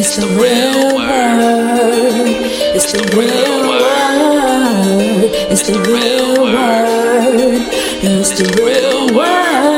It's the real word. It's the real word. It's the real word. It's the real word.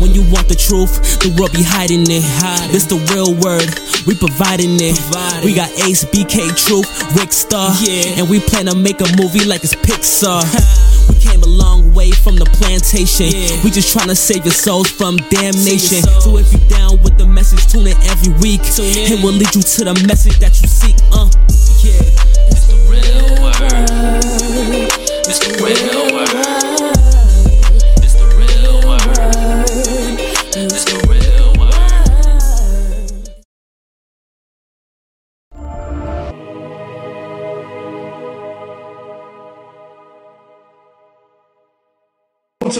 When you want the truth, the world be hiding it. Hiding. This the real word, we providing it. We got Ace, BK, Truth, Rick Star, and we plan to make a movie like it's Pixar. We came a long way from the plantation. We just trying to save your souls from damnation. So if you down with the message, tune in every week. It will lead you to the message that you seek. Uh,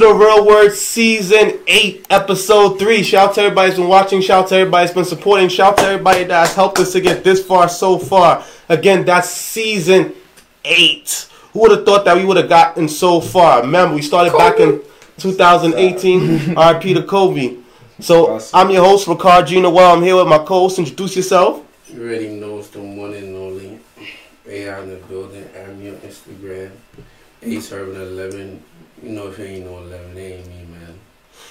to the Real Word Season 8, Episode 3. Shout out to everybody who's been watching. Shout out to everybody who's been supporting. Shout out to everybody that has helped us to get this far so far. Again, that's Season 8. Who would have thought that we would have gotten so far? Remember, we started back in 2018. RP to Kobe. So, I'm your host, Rickard Gina. Well, I'm here with my co host. Introduce yourself. You already know it's the one and only AI in the building. I'm your Instagram. Ace Urban 11. You know if you ain't know 11, it ain't me, man.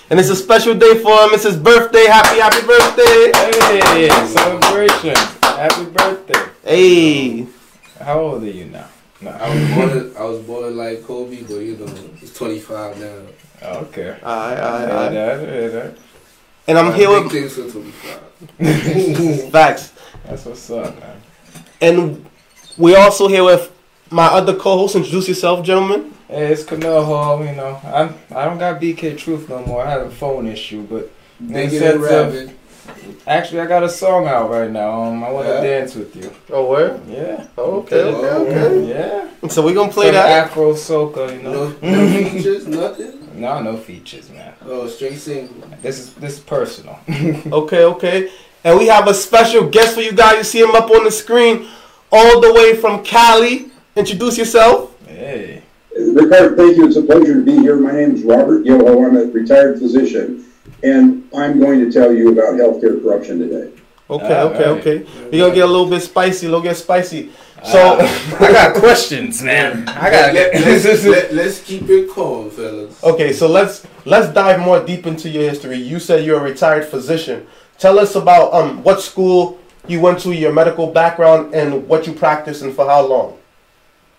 And it's a special day for him. It's his birthday. Happy, happy birthday. Hey, celebration. Happy birthday. Hey. How old are you now? No, I was born, I was born like Kobe, but you know, he's 25 now. okay. Aye, I aye, that, I that. And I'm here with things for 25. facts. That's what's up, man. And we're also here with my other co-host. Introduce yourself, gentlemen. Hey, it's Kimmel Hall, you know. I'm, I don't got BK Truth no more. I had a phone issue, but Big sense of- rabbit. actually, I got a song out right now. Um, I want to Yeah? dance with you. Oh, where? Yeah. Okay, okay, okay. Yeah. So we're gonna play Some that. Afro soca, you know. No, no features, nothing. No, no features, man. Oh, straight single. This is this is personal. Okay, okay. And we have a special guest for you guys. You see him up on the screen, all the way from Cali. Introduce yourself. hey. Rickard, thank you. It's a pleasure to be here. My name is Robert Yoho. I'm a retired physician, and I'm going to tell you about healthcare corruption today. Okay, All okay, right. okay. We're gonna get a little bit spicy. A little get spicy. So I got questions, man. I got let, let's, let, let's keep it calm, fellas. Okay, so let's let's dive more deep into your history. You said you're a retired physician. Tell us about um what school you went to, your medical background, and what you practiced and for how long.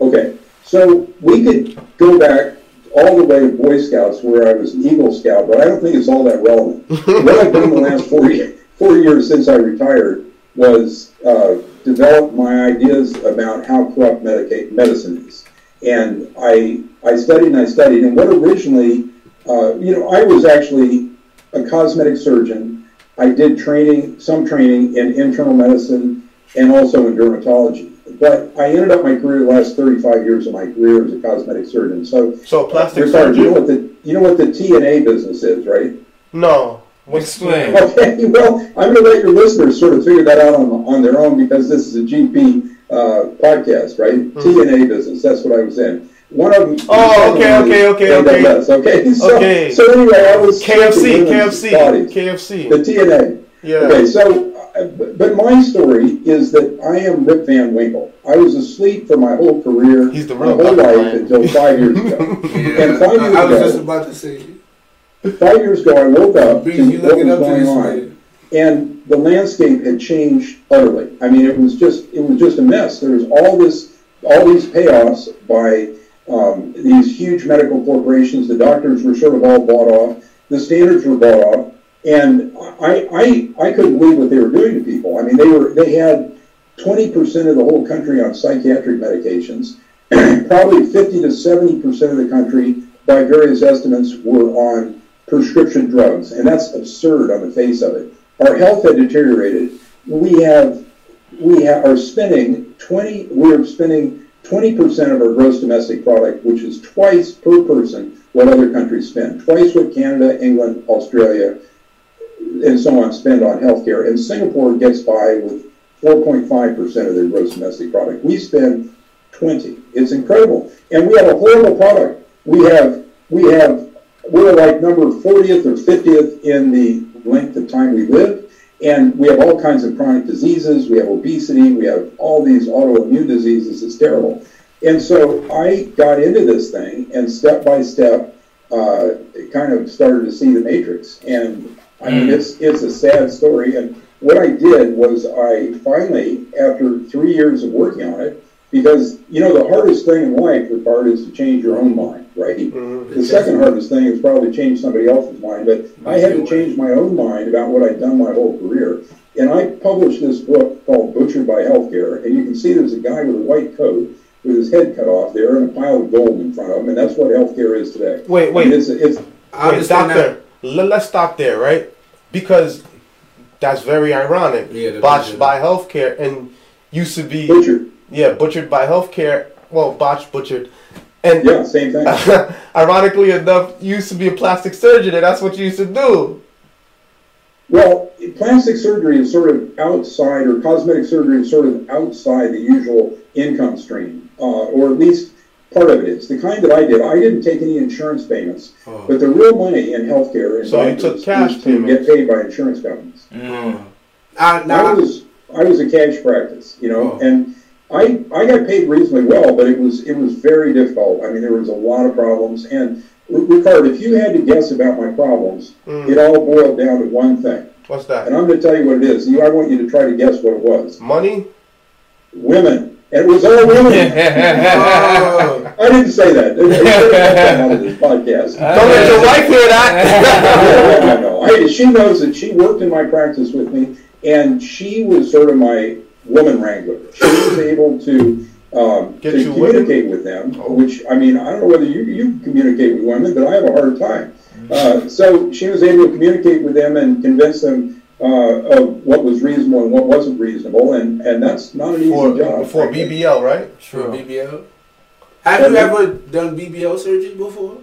Okay, so we could go back all the way to Boy Scouts, where I was an Eagle Scout, but I don't think it's all that relevant. what I've done the last four, ye- four years since I retired was uh, develop my ideas about how corrupt medica- medicine is. And I, I studied and I studied, and what originally, uh, you know, I was actually a cosmetic surgeon. I did training, some training in internal medicine and also in dermatology. But I ended up my career, the last 35 years of my career as a cosmetic surgeon. So, So plastic Ricardo, you know what the you know what the TNA business is, right? No. Explain. Okay, well, I'm going to let your listeners sort of figure that out on, on their own because this is a GP uh, podcast, right? TNA business, that's what I was in. One of them. Oh, okay, okay, okay, okay. AWS, okay. So, Okay. so anyway, I was KFC, women's KFC, bodies. KFC. The TNA. Yeah. Okay, so, but but my story is that I am Rip Van Winkle. I was asleep for my whole career, He's the my whole life Brian. until five years ago. Yeah, And five years I, I was ago- just about to say. Five years ago, I woke up Breeze, to you what was up going this on, and the landscape had changed utterly. I mean, it was just it was just a mess. There was all this all these payoffs by um, these huge medical corporations. The doctors were sort of all bought off. The standards were bought off, and I I I couldn't believe what they were doing to people. I mean, they were they had 20% of the whole country on psychiatric medications. Probably 50 to 70% of the country, by various estimates, were on prescription drugs. And that's absurd on the face of it. Our health had deteriorated. We have, we ha are spending 20, we're spending 20% of our gross domestic product, which is twice per person what other countries spend, twice what Canada, England, Australia, and so on spend on healthcare. And Singapore gets by with 4.5% of their gross domestic product. We spend 20. It's incredible. And we have a horrible product. We have, we have, we're like number 40th or 50th in the length of time we live. And we have all kinds of chronic diseases. We have obesity. We have all these autoimmune diseases. It's terrible. And so I got into this thing and step by step, uh, kind of started to see the matrix. And I mean, it's, it's a sad story. And what I did was I finally, after three years of working on it, because, you know, the hardest thing in life, Rickard, is to change your own mind, right? Mm-hmm. The second hardest thing is probably change somebody else's mind, but I had to change my own mind about what I'd done my whole career. And I published this book called Butchered by Healthcare, and you can see there's a guy with a white coat with his head cut off there and a pile of gold in front of him, and that's what healthcare is today. Wait, I wait. mean, it's, it's, uh, I Wait, understand doctor, let, let's stop there, right? Because that's very ironic. Yeah, that botched is. by healthcare and used to be butchered. yeah butchered by healthcare. Well, botched, butchered, and Yeah, same thing. ironically enough, you used to be a plastic surgeon, and that's what you used to do. Well, plastic surgery is sort of outside, or cosmetic surgery is sort of outside the usual income stream, uh, or at least part of it is. The kind that I did, I didn't take any insurance payments, Oh. but the real money in healthcare and So you took cash is to payments. get paid by insurance companies. Mm. Uh, I, I now, was I was a cash practice, you know, Oh. and I I got paid reasonably well, but it was it was very difficult. I mean, there was a lot of problems. And Rickard, if you had to guess about my problems, mm. it all boiled down to one thing, What's that? and? I'm going to tell you what it is. You, I want you to try to guess what it was. Money? Women. And it was all women. oh, I didn't say that. They- they should have cut that out of this podcast. Don't let your wife hear that. no, no, no. I, she knows that she worked in my practice with me, and she was sort of my woman wrangler. She was able to um, Get to you communicate with them, which I mean, I don't know whether you you communicate with women, but I have a hard time. Uh, so she was able to communicate with them and convince them uh, of what was reasonable and what wasn't reasonable, and and that's not an easy for, job. for frankly. BBL, right? for BBL. Have you ever done BBL surgery before?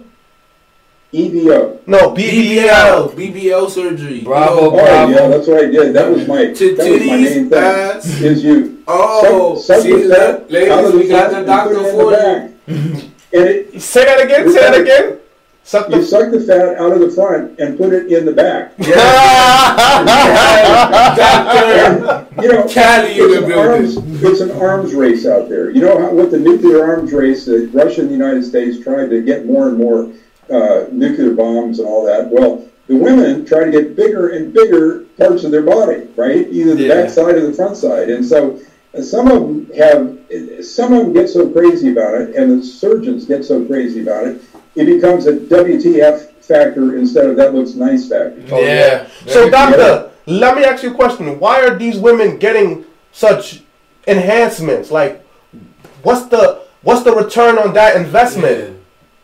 EVO. No, BBL. BBL, BBL surgery. Bravo, You Oh Bravo. yeah, that's what I did. That was my T- that was my main titties, thing. ass. Is you Oh, suck, suck see that? out of Ladies, we got the doctor for the you. And it, Say that again. Say that again. Suck you suck the fat out of the front and put it in the back. Doctor. You know, Cali it's an, arms, it's an arms race out there. You know how, what the nuclear arms race that Russia and the United States tried to get more and more uh, nuclear bombs and all that. Well, the women try to get bigger and bigger parts of their body, right? Either the Yeah. back side or the front side. And so uh, some of them have, some of them get so crazy about it, and the surgeons get so crazy about it, it becomes a WTF factor instead of that looks nice factor. yeah. So, doctor, let me ask you a question. Why are these women getting such enhancements? Like, what's the what's the return on that investment?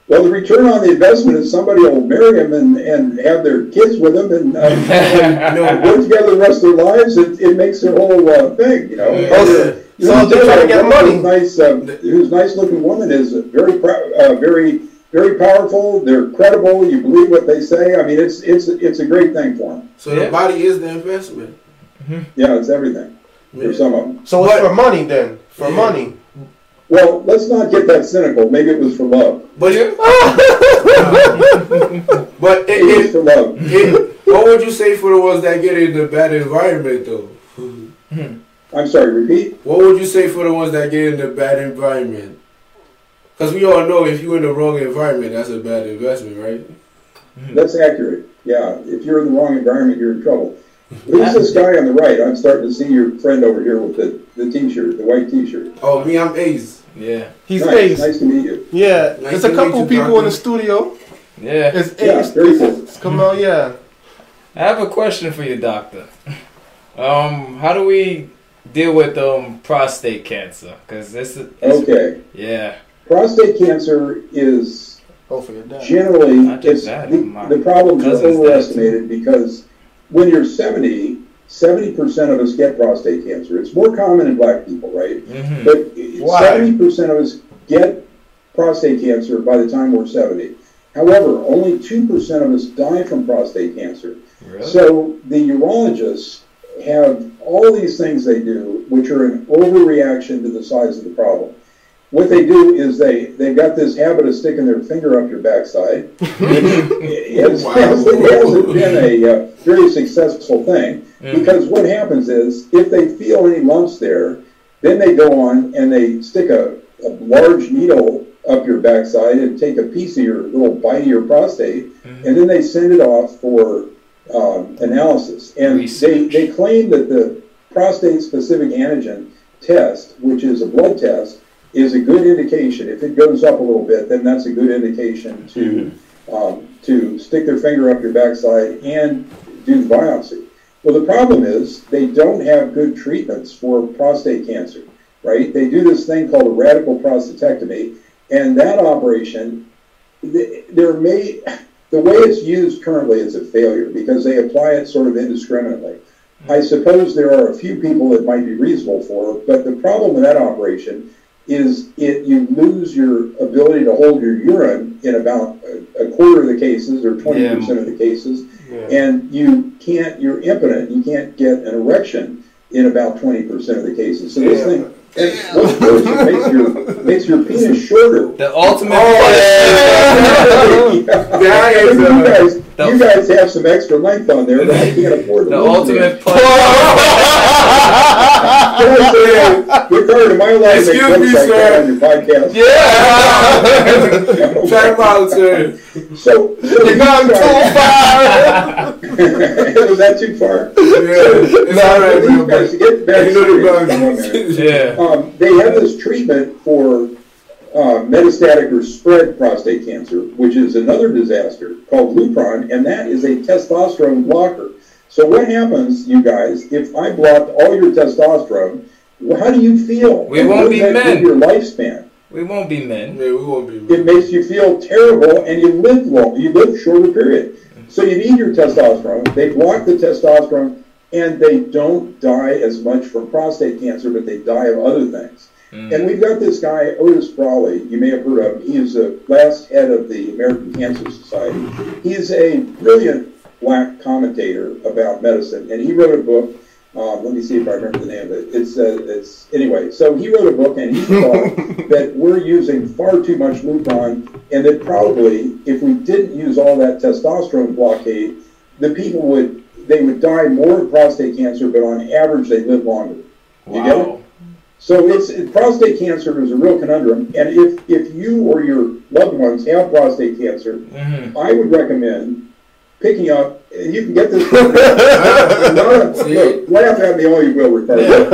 Well, the return on the investment is somebody will marry them and, and have their kids with them and, uh, you know, work together the rest of their lives. It, it makes their whole uh, thing, you know. Yeah. And, Oh, you so know, they're trying to get money. who's Nice, uh, who's nice looking woman is very, prou- uh, very, very powerful. They're credible. You believe what they say. I mean, it's it's it's a great thing for them. So the body is the investment. Mm-hmm. Yeah, it's everything for some of them. So it's for money then. For Yeah. money. Well, let's not get that cynical. Maybe it was for love. But but it, It it, for love. it, what would you say for the ones that get in the bad environment though? I'm sorry. Repeat. What would you say for the ones that get in the bad environment? Because we all know if you're in the wrong environment, that's a bad investment, right? That's accurate. Yeah, if you're in the wrong environment, you're in trouble. Who's this guy on the right? I'm starting to see your friend over here with the, the t-shirt, the white t-shirt. Oh, me, I'm Ace. Yeah. He's nice, Ace. nice to meet you. Yeah. Nice There's a couple you, people in the studio. Yeah. It's Yeah, Ace. very cool. Come on, yeah. I have a question for you, doctor. Um, how do we deal with um prostate cancer? Because this is Okay. yeah. Prostate cancer is for your dad. generally, it's, the, my the problems are overestimated because when you're 70, 70% of us get prostate cancer. It's more common in black people, right? Mhm. But Why? 70% of us get prostate cancer by the time we're 70. However, only 2% of us die from prostate cancer. Really? So the urologists have all these things they do, which are an overreaction to the size of the problem. What they do is they, they've got this habit of sticking their finger up your backside. It has- it hasn't been a uh, very successful thing. Because what happens is if they feel any lumps there, then they go on and they stick a, a large needle up your backside and take a piece of your little bite of your prostate, and then they send it off for um, analysis. And they, they claim that the prostate specific antigen test, which is a blood test, is a good indication. If it goes up a little bit, then that's a good indication to um, to stick their finger up your backside and do the biopsy. Well, the problem is they don't have good treatments for prostate cancer, right? They do this thing called a radical prostatectomy, and that operation, there may, the way it's used currently is a failure because they apply it sort of indiscriminately. I suppose there are a few people that might be reasonable for it, but the problem with that operation is it you lose your ability to hold your urine in about a, a quarter of the cases or 20% of the cases and you can't you're impotent you can't get an erection in about 20% of the cases. So this thing and what's worse it makes your makes your penis shorter. The ultimate. Oh, Yeah, you guys you guys have some extra length on there but I can't afford to The ultimate it. push. Ricardo, am I allowed Excuse me, like sir. on your podcast? Yeah. Time out, sir. So, so You gone too far. Was that too far? Yeah. It's all right, man. guys, to get back serious. Yeah. Um, they have this treatment for uh, metastatic or spread prostate cancer, which is another disaster called Lupron, and that is a testosterone blocker. So what happens, you guys, if I blocked all your testosterone? How do you feel? We And won't be does that do men. Your lifespan. We won't be men. Yeah, we won't be. Men. It makes you feel terrible, and you live long. You live shorter period. So you need your testosterone. They block the testosterone, and they don't die as much from prostate cancer, but they die of other things. Mm. And we've got this guy, Otis Brawley, you may have heard of him. He is the last head of the American Cancer Society. He's a brilliant black commentator about medicine, and he wrote a book. Um, let me see if I remember the name of it. It's, uh, it's anyway. So he wrote a book, and he thought that we're using far too much Lupron, and that probably if we didn't use all that testosterone blockade, the people would they would die more of prostate cancer, but on average they live longer. You get it? Wow. So it's prostate cancer is a real conundrum, and if if you or your loved ones have prostate cancer, Mhm. I would recommend picking up. And you can get this. I'm not laugh at me all you will, Ricardo.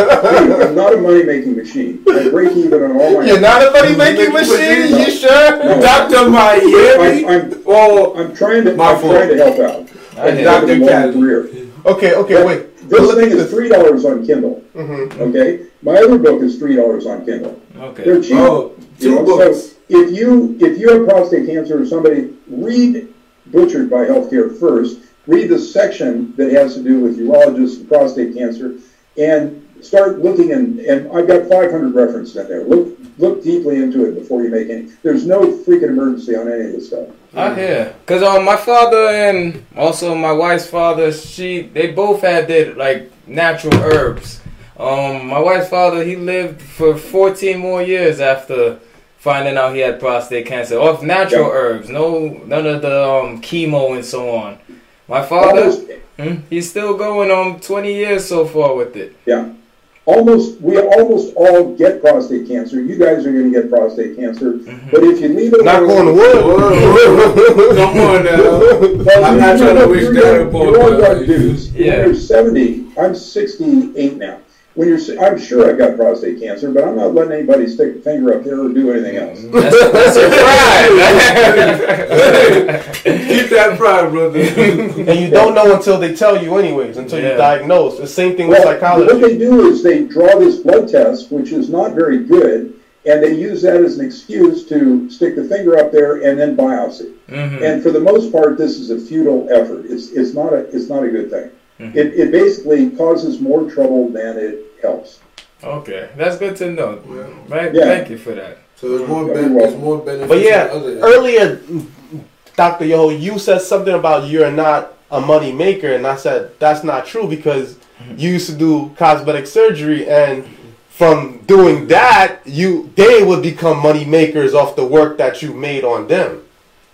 I'm not a money making machine. I break even on all my. You're not a money making machine. You sure? No. Dr. I'm, Miami. I'm, Oh, I'm trying to. My I'm fault. trying to help out. I And hear Dr. a long Kennedy. career. Okay, okay, wait. This Look thing at is three dollars on Kindle. Mhm. Okay, my other book is three dollars on Kindle. Okay. They're cheap. oh, You two know, books. So if you if you have prostate cancer or somebody, read Butchered by Healthcare first. Read the section that has to do with urologists and prostate cancer, and start looking. And and I've got 500 references in there. Look look deeply into it before you make any. There's no freaking emergency on any of this stuff. I hear. Cause um, my father and also my wife's father, she they both had their like natural herbs. Um, my wife's father, he lived for 14 more years after finding out he had prostate cancer off natural Yeah. herbs. No, none of the um chemo and so on. My father, Almost, hmm, he's still going on 20 years so far with it. yeah. Almost, we almost all get prostate cancer. You guys are going to get prostate cancer, but if you leave it Not going to wood. Come on now. Well, I'm not you trying to wish you're that young- upon You're all my young life. dudes. Yeah. When you're 70, I'm 68 now. When you're, I'm sure I've got prostate cancer, but I'm not letting anybody stick a finger up there or do anything else. That's, that's your pride. Keep that pride, brother. And you don't know until they tell you, anyways, until Yeah. you diagnose. The same thing with psychology. what they do is they draw this blood test, which is not very good, and they use that as an excuse to stick the finger up there and then biopsy. Mhm. And for the most part, this is a futile effort. It's, it's not a it's not a good thing. It, it basically causes more trouble than it helps. Okay, that's good to know. Right? Yeah. Thank you for that. So it's more Yeah, ben- you're more beneficial. But yeah, other earlier, Dr. Yo, you said something about you're not a money maker, and I said that's not true because you used to do cosmetic surgery, and from doing that, you they would become money makers off the work that you made on them,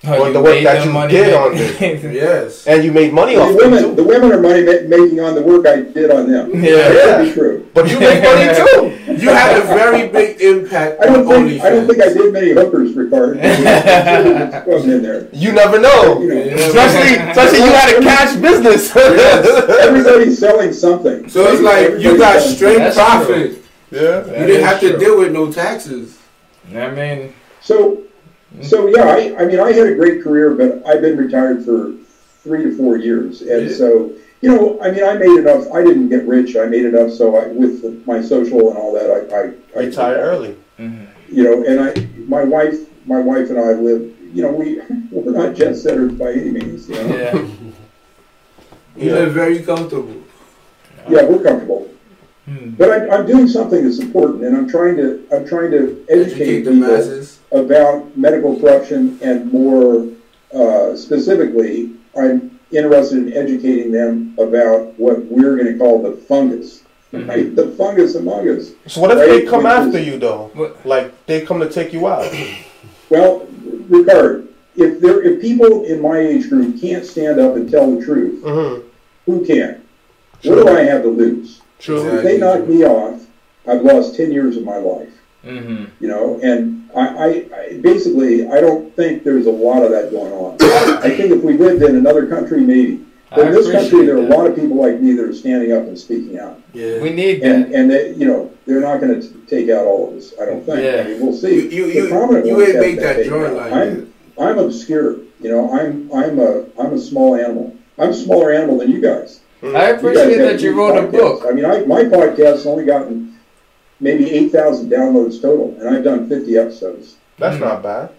Or the work that them you did on them. Yes. and you made money The off them women, the women are money ma- making on the work I did on them. Yeah. That could be true. But you make money too. You had a very big impact I don't think, I don't think I did many hookers, Ricardo. Wasn't in there. You never know, You know, especially especially you had a cash business. Everybody's selling something. So it's like you got straight That's profit. yeah. You didn't have to deal with no taxes. I mean, So, so yeah, I, I mean, I had a great career, but I've been retired for three to four years, and Yeah. so, you know, I mean, I made enough. I didn't get rich. I made enough, so I, with the, my social and all that, I, I, I Retire early. You know, and I, my wife, my wife and I live. You know, we we're not jet setters by any means. You know, yeah. You Yeah. live very comfortable. yeah, we're comfortable. Hmm. But I'm, I'm doing something that's important, and I'm trying to I'm trying to educate Educate the people masses. About medical corruption and more uh, specifically, I'm interested in educating them about what we're going to call the fungus, right? The fungus among us. So what if they come which after is- you though? What- Like they come to take you out? Well, Rickard, if there if people in my age group can't stand up and tell the truth, Mm-hmm. who can? What do I have to lose? True. If they knock me off, I've lost ten years of my life. Mm-hmm. you know, and I, I, I basically I don't think there's a lot of that going on. I think if we lived in another country, maybe. But in this country, there are a lot of people like me that are standing up and speaking out, Yeah. We need and that. and they, you know they're not going to take out all of us. I don't think. Yeah. I mean, we'll see. you The you, you ain't make been that taken joint like I'm. I'm obscure. You know, I'm I'm a I'm a small animal. I'm a smaller animal than you guys. I You guys appreciate that you huge wrote a book. I mean, I, my podcast's only gotten maybe 8,000 downloads total, and I've done 50 episodes. That's not bad.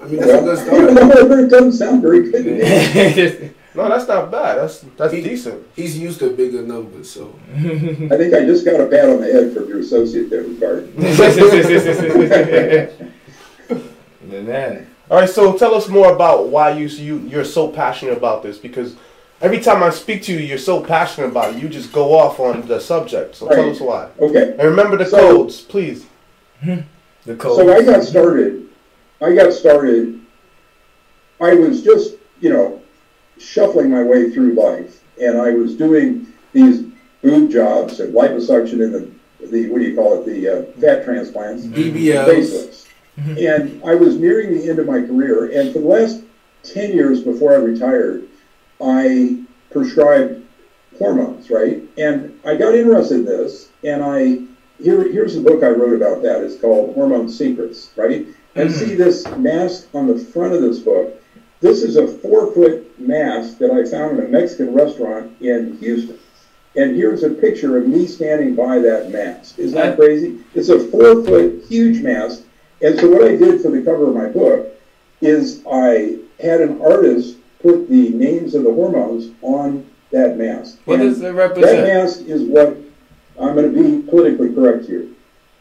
I mean, that's a good Even though it doesn't sound very good to me. No, that's not bad. That's that's He- decent. He's used to bigger numbers, so. I think I just got a pat on the head from your associate there, Ricardo. Man. All right, so tell us more about why you you you're so passionate about this because every time I speak to you, you're so passionate about it. You just go off on the subject. So tell us why. Okay, And remember the So- codes, please. The code. so I got started, I got started, I was just, you know, shuffling my way through life, and I was doing these boob jobs and liposuction and the, the what do you call it, the uh, fat transplants. BBLs. facelifts. And I was nearing the end of my career, and for the last 10 years before I retired, I prescribed hormones, right? And I got interested in this, and I here here's the book I wrote about that. It's called Hormone Secrets, right? And hmm. see this mask on the front of this book. This is a four foot mask that I found in a Mexican restaurant in Houston. And here's a picture of me standing by that mask. Isn't that crazy? It's a four foot huge mask. And so what I did for the cover of my book is I had an artist put the names of the hormones on that mask. What And does it represent? that mask is what I'm going to be politically correct here.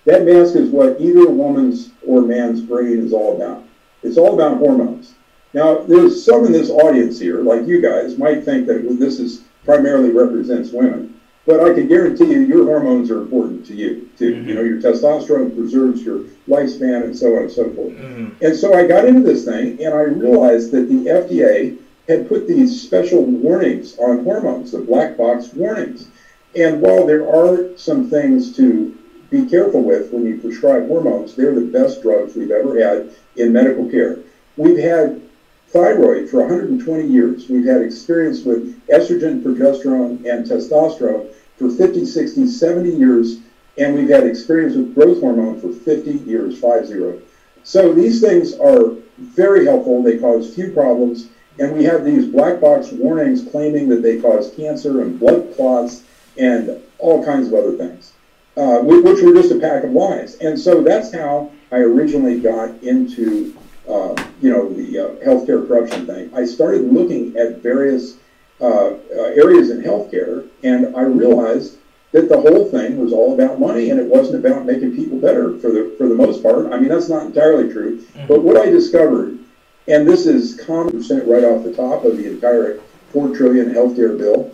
That mask is what either a woman's or man's brain is all about. It's all about hormones. Now, there's some in this audience here, like you guys, might think that this is primarily represents women, but I can guarantee you, your hormones are important to you too. You mm-hmm. know, your testosterone preserves your lifespan and so on and so forth. Mm-hmm. And so I got into this thing, and I realized that the FDA had put these special warnings on hormones, the black box warnings. And while there are some things to be careful with when you prescribe hormones, they're the best drugs we've ever had in medical care. We've had thyroid for 120 years. We've had experience with estrogen, progesterone, and testosterone for 50, 60, 70 years, and we've had experience with growth hormone for 50 years, 5-0. So these things are very helpful. They cause few problems, and we have these black box warnings claiming that they cause cancer and blood clots and all kinds of other things, uh, which were just a pack of lies. And so that's how I originally got into, uh, you know, the uh, healthcare corruption thing. I started looking at various uh, uh, areas in healthcare, and I realized that the whole thing was all about money, and it wasn't about making people better for the for the most part. I mean, that's not entirely true. But what I discovered, and this is common right off the top of the entire four trillion healthcare bill,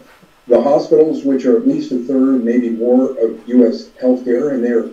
the hospitals, which are at least a third, maybe more of U.S. healthcare, and they're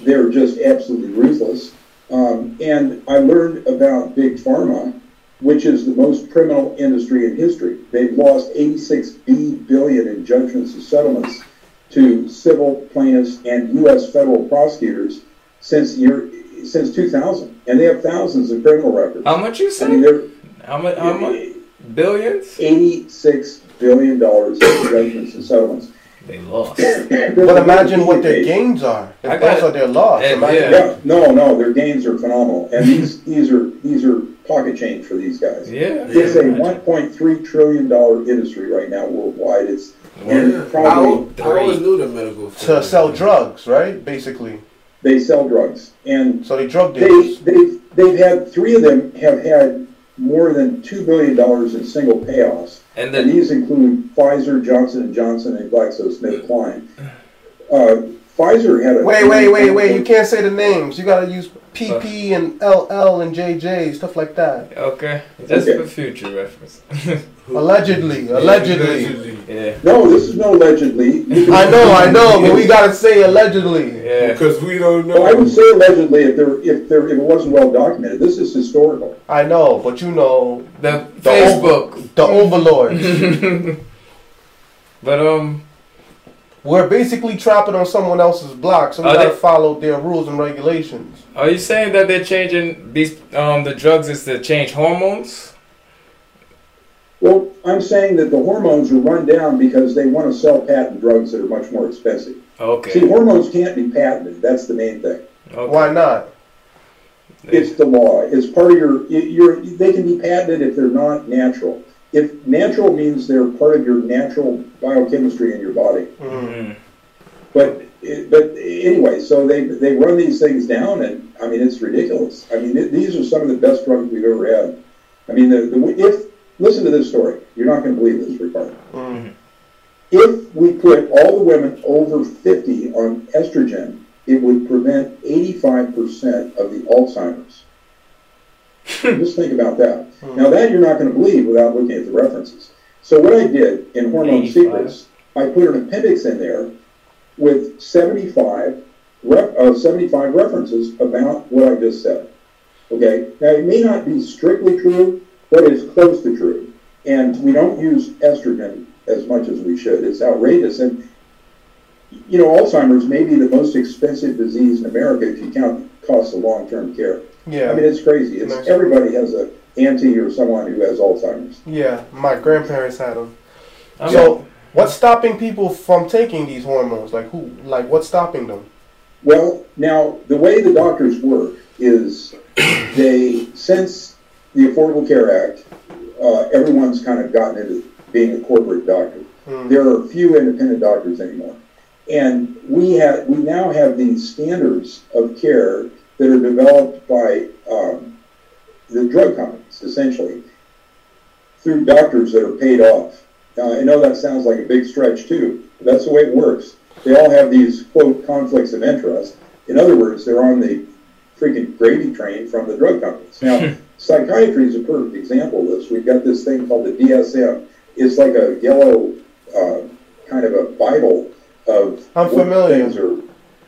they're just absolutely ruthless. Um, and I learned about big pharma, which is the most criminal industry in history. They've lost 86 B billion in judgments and settlements to civil plaintiffs and U.S. federal prosecutors since year since 2000, and they have thousands of criminal records. How much you I mean, say? they're How much? How much? Billions? 86 billion dollars in judgments and settlements. They lost. But imagine what their gains are. I If got those it. are their loss. Yeah, Imagine- yeah. Yeah, no, no, their gains are phenomenal, and these these are these are pocket change for these guys. Yeah. It's a 1.3 trillion dollar industry right now worldwide. It's and I, probably al- I always knew the medical To sell drugs, right? Basically. They sell drugs, and So they drug they dealers. they've they've had three of them have had more than two billion dollars in single payoffs, And and these include Pfizer, Johnson and Johnson, and GlaxoSmithKline. Uh, Pfizer had a Wait, wait, wait, wait. You can't say the names. You gotta use PP and LL and JJ, stuff like that. okay, that's Okay. for future reference. Allegedly. Allegedly. yeah. No, this is no allegedly. I know, I know, but we gotta say allegedly. Yeah. Because we don't know. Well, I would say allegedly if there if there if it wasn't well documented. This is historical. I know, but you know, The The Facebook. the overlords. But um, We're basically trapping on someone else's block, so we gotta they- follow their rules and regulations. are you saying that they're changing these um the drugs is to change hormones? Well, I'm saying that the hormones are run down because they want to sell patent drugs that are much more expensive. Okay. See, hormones can't be patented. That's the main thing. okay. Why not? It's the law. It's part of your. Your they can be patented if they're not natural. If natural means they're part of your natural biochemistry in your body. Mm. But but anyway, so they they run these things down, and I mean it's ridiculous. I mean th- these are some of the best drugs we've ever had. I mean the, the if listen to this story, you're not going to believe this, Ricardo. Mm. If we put all the women over 50 on estrogen, it would prevent 85% of the Alzheimer's. Just think about that. Now that you're not going to believe without looking at the references. So what I did in Hormone 85. Secrets, I put an appendix in there with 75, ref, uh, 75 references about what I just said. Okay? Now it may not be strictly true, but it's close to true. And we don't use estrogen as much as we should. It's outrageous. And, you know, Alzheimer's may be the most expensive disease in America if you count costs of long-term care. Yeah. I mean, it's crazy. It's Nice. everybody has a auntie or someone who has Alzheimer's. yeah, my grandparents had them. I'm So, what's stopping people from taking these hormones? Like who? Like what's stopping them? Well, now the way the doctors work is they, since the Affordable Care Act, uh, everyone's kind of gotten into being a corporate doctor. Hmm. There are few independent doctors anymore, and we have we now have these standards of care that are developed by um, the drug companies, essentially, through doctors that are paid off. Now, I know that sounds like a big stretch too, but that's the way it works. They all have these quote conflicts of interest. In other words, they're on the freaking gravy train from the drug companies. Now, psychiatry is a perfect example of this. We've got this thing called the DSM. It's like a yellow uh, kind of a Bible of I'm familiar. things are.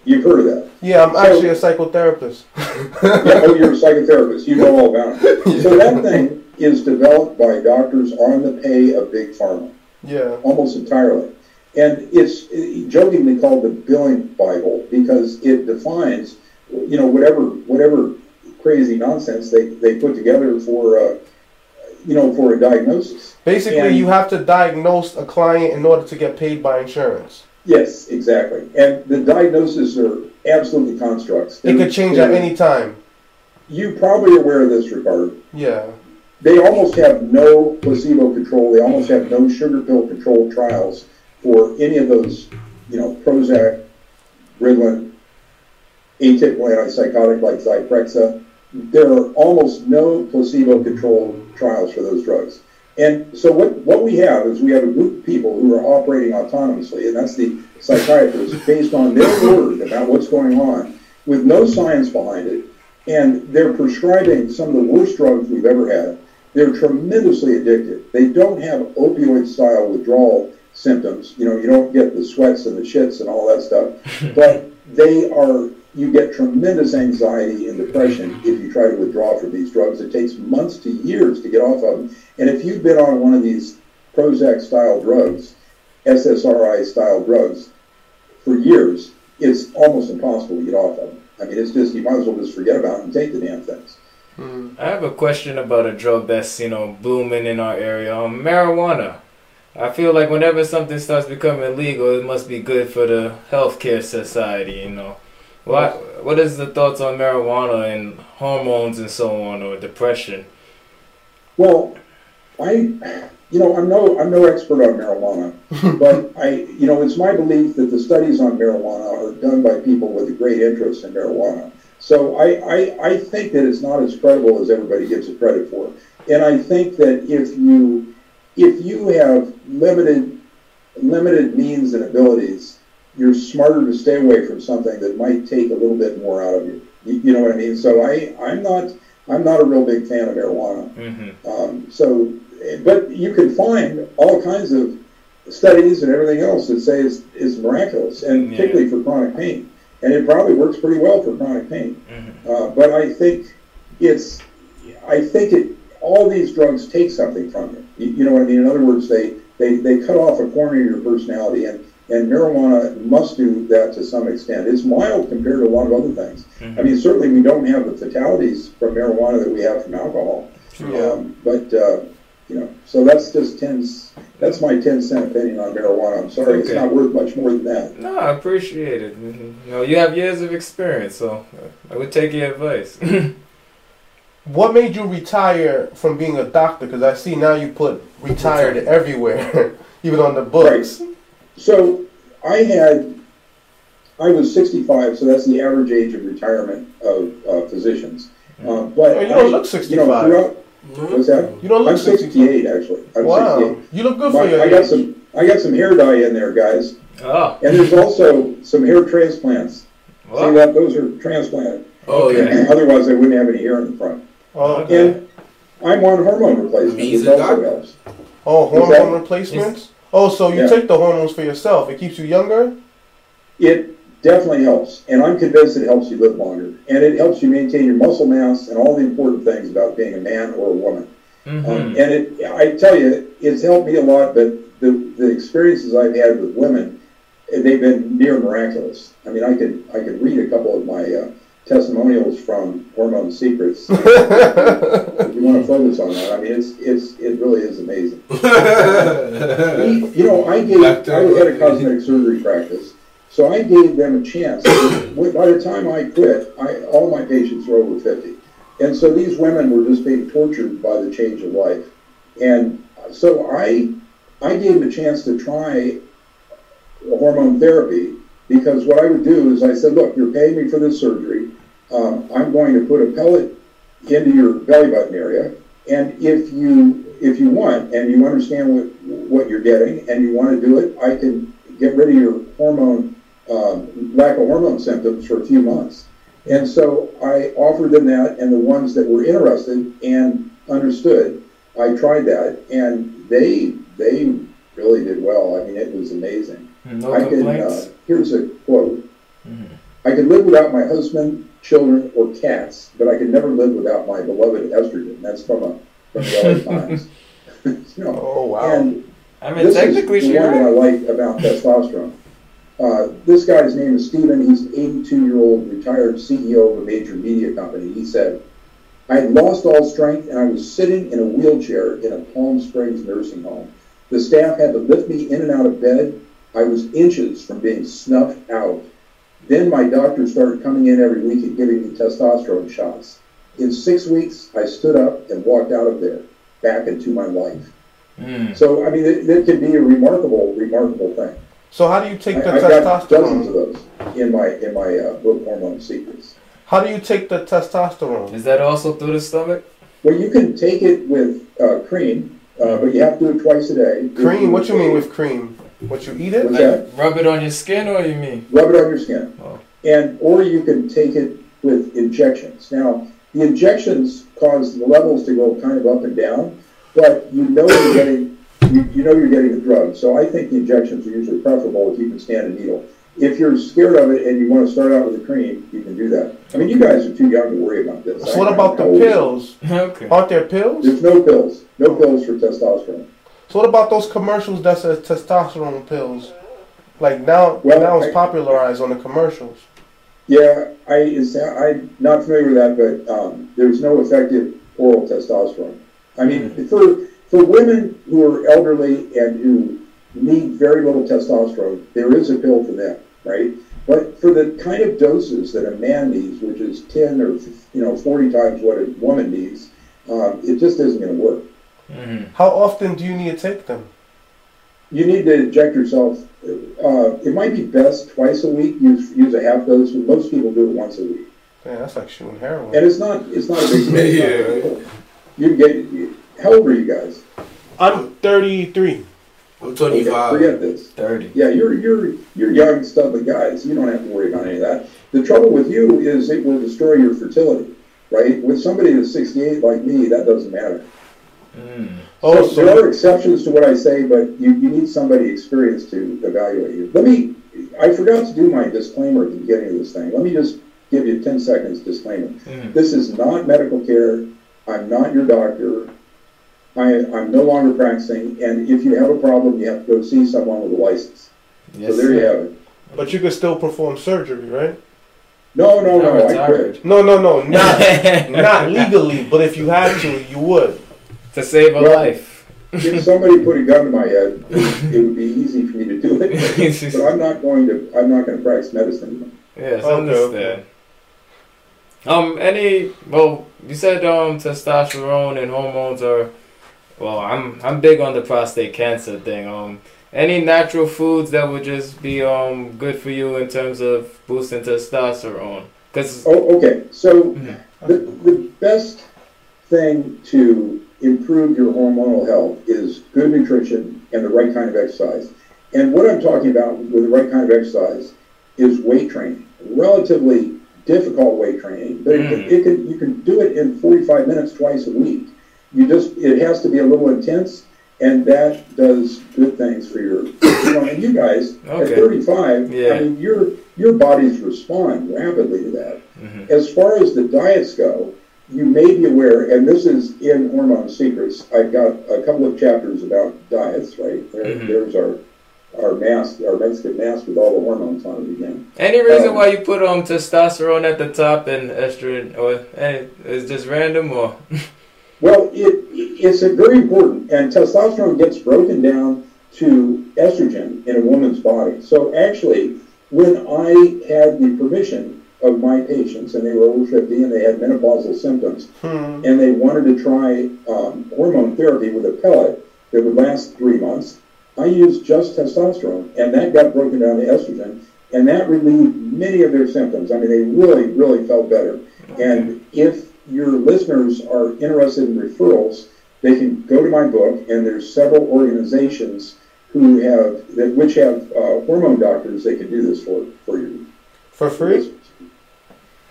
You've heard of that? Yeah, I'm So- actually a psychotherapist. yeah, oh, you're a psychotherapist. You know all about it. So that thing is developed by doctors on the pay of big pharma, Yeah. almost entirely. And it's jokingly called the billing Bible because it defines, you know, whatever whatever crazy nonsense they, they put together for, uh, you know, for a diagnosis. Basically, And- you have to diagnose a client in order to get paid by insurance. Yes, exactly. And the diagnoses are absolutely constructs. It could change at any time. You probably are aware of this, Ricardo. Yeah. they almost have no placebo control. They almost have no sugar pill controlled trials for any of those, you know, Prozac, Ritalin, atypical antipsychotic like Zyprexa. There are almost no placebo controlled trials for those drugs. And so what, what we have is we have a group of people who are operating autonomously, and that's the psychiatrists, based on their word about what's going on, with no science behind it, and they're prescribing some of the worst drugs we've ever had. They're tremendously addictive. They don't have opioid-style withdrawal symptoms. You know, you don't get the sweats and the shits and all that stuff, but they are. You get tremendous anxiety and depression if you try to withdraw from these drugs. It takes months to years to get off of them. And if you've been on one of these Prozac-style drugs, SSRI-style drugs, for years, it's almost impossible to get off of them. I mean, it's just you might as well just forget about them and take the damn things. I have a question about a drug that's you know blooming in our area. Um, marijuana. I feel like whenever something starts becoming legal, it must be good for the healthcare society. You know, what what is the thoughts on marijuana and hormones and so on, or depression? Well, I, you know, I'm no, I'm no expert on marijuana, but I, you know, it's my belief that the studies on marijuana are done by people with a great interest in marijuana. So I, I, I think that it's not as credible as everybody gives it credit for. And I think that if you, if you have limited, limited means and abilities, you're smarter to stay away from something that might take a little bit more out of you. You, you know what I mean? So I, I'm not, I'm not a real big fan of marijuana. Mm-hmm. Um, so, but you can find all kinds of studies and everything else that say it's, it's miraculous, and Yeah. particularly for chronic pain. And it probably works pretty well for chronic pain. Mhm. Uh, but I think it's, I think it, all these drugs take something from you. You, you know what I mean? In other words, they, they, they cut off a corner of your personality, and, and marijuana must do that to some extent. It's mild compared to a lot of other things. I mean, certainly we don't have the fatalities from marijuana that we have from alcohol. Yeah. Um, but, uh, you know, so that's just 10, that's my 10 cent opinion on marijuana. I'm sorry, it's not worth much more than that. No, I appreciate it. Mhm. You know, you have years of experience, so uh, I would take your advice. What made you retire from being a doctor? Because I see now you put retired everywhere, even on the books. So I had, I was 65, so that's the average age of retirement of uh, physicians. Um, but Oh, you don't I- look You 65. know, throughout, what's that? You don't look I'm 68 actually. I'm Wow, 68. you look good for My- your I got some, I got some hair dye in there, guys. oh, And there's also some hair transplants. See that? Those are transplanted. Oh yeah. Otherwise, I wouldn't have any hair in the front. Oh, Okay. And I'm on hormone replacement, He's which a also helps. oh, hormone replacements. Oh, so you Yeah. take the hormones for yourself. It keeps you younger. It definitely helps, and I'm convinced it helps you live longer, and it helps you maintain your muscle mass and all the important things about being a man or a woman. Um, hmm and it, I tell you, it's helped me a lot. But the the experiences I've had with women, they've been near miraculous. I mean, I could I could read a couple of my uh, testimonials from Hormone Secrets. if you want to focus on that, I mean, it's it's it really is amazing. We- you know, I gave, I had a cosmetic surgery practice, so I gave them a chance. By the time I quit, I, all my patients were over 50. And so these women were just being tortured by the change of life. And so I, I gave them a chance to try hormone therapy because what I would do is I said, look, you're paying me for this surgery. Um, I'm going to put a pellet into your belly button area. And if you if you want and you understand what what you're getting and you want to do it, I can get rid of your hormone um, lack of hormone symptoms for a few months. And so I offered them that, and the ones that were interested and understood, I tried that, and they they really did well. I mean, it was amazing. No I can. Uh, here's a quote. Mhm. I could live without my husband, children, or cats, but I could never live without my beloved estrogen. That's from a from the LA Times. you know, Oh wow. and I mean, this technically, is she the one that I like about testosterone. Uh, this guy's name is Steven. He's an 82-year-old retired CEO of a major media company. He said, I had lost all strength and I was sitting in a wheelchair in a Palm Springs nursing home. The staff had to lift me in and out of bed. I was inches from being snuffed out. Then my doctor started coming in every week and giving me testosterone shots. In six weeks, I stood up and walked out of there, back into my life. Mm. So, I mean, it, it can be a remarkable, remarkable thing. So how do you take the I, I've got dozens of those in my in my uh, book, Hormone Secrets. How do you take the testosterone? Is that also through the stomach? Well, you can take it with uh, cream, uh, but you have to do it twice a day. Cream? What you mean with cream? What you eat it? What's that? Rub it on your skin, or you mean? Rub it on your skin. Oh. And, or you can take it with injections. Now, the injections cause the levels to go kind of up and down, but you know you're getting, you, you know you're getting the drug. So I think the injections are usually preferable if you can stand a needle. If you're scared of it and you want to start out with a cream, you can do that. I mean, you guys are too young to worry about this. So what about the how old is it? pills? Okay. Aren't there pills? There's no pills. No pills for testosterone. So what about those commercials that says testosterone pills? Like now, Well, now it's popularized on the commercials. Yeah, I, is, I'm not familiar with that, but um, there's no effective oral testosterone. I mean, for, for women who are elderly and who need very little testosterone, there is a pill for them, right? But for the kind of doses that a man needs, which is 10 or, you know, 40 times what a woman needs, um, it just isn't going to work. Mm-hmm. How often do you need to take them? You need to inject yourself. Uh, it might be best twice a week. Use use a half dose. Most people do it once a week. Man, that's like shooting heroin. And it's not, it's not a big deal. It's not a big deal. You get, you- how old are you guys? I'm 33. I'm Okay, 25. forget this. Thirty. Yeah, you're, you're, you're young, stubborn guys. You don't have to worry about any of that. The trouble with you is it will destroy your fertility, right? With somebody that's 68 like me, that doesn't matter. Mm. Oh, So there are exceptions to what I say, but you, you need somebody experienced to evaluate you. Let me, I forgot to do my disclaimer at the beginning of this thing. Let me just give you 10 seconds disclaimer. Mhm. This is not medical care. I'm not your doctor. I, I'm no longer practicing, and if you have a problem, you have to go see someone with a license. Yes, so there you have it. but you can still perform surgery, right? No, no, I'm no, I retired. quit. No, no, no, not not legally, but if you had to, you would. To save a Well- life. If somebody put a gun to my head, it would be easy for me to do it. But I'm not going to, I'm not going to practice medicine. Yes, Okay, understand. Um, any well, you said um testosterone and hormones are well, I'm I'm big on the prostate cancer thing. Um, any natural foods that would just be um good for you in terms of boosting testosterone? Cause Oh, okay, so Mhm. the, the best thing to improve your hormonal health is good nutrition and the right kind of exercise. And what I'm talking about with the right kind of exercise is weight training. Relatively difficult weight training, but it, Mm. it can, you can do it in 45 minutes twice a week. You just, it has to be a little intense, and that does good things for your, you know, and you guys Okay. at 35, Yeah. I mean, your, your bodies respond rapidly to that. Mhm. As far as the diets go, you may be aware, and this is in Hormone Secrets. I've got a couple of chapters about diets, right? There, Mhm. There's our our mask, our Mexican mask with all the hormones on it again. any reason Um, why you put um testosterone at the top and estrogen, or any, is just random or? Well, it it's a very important, and testosterone gets broken down to estrogen in a woman's body. So actually, when I had the permission of my patients, and they were over 50 and they had menopausal symptoms, Hmm. and they wanted to try um, hormone therapy with a pellet that would last three months, I used just testosterone, and that got broken down to estrogen, and that relieved many of their symptoms. I mean, they really, really felt better. And if your listeners are interested in referrals, they can go to my book, and there's several organizations who have that which have uh, hormone doctors. They can do this for for you. For free?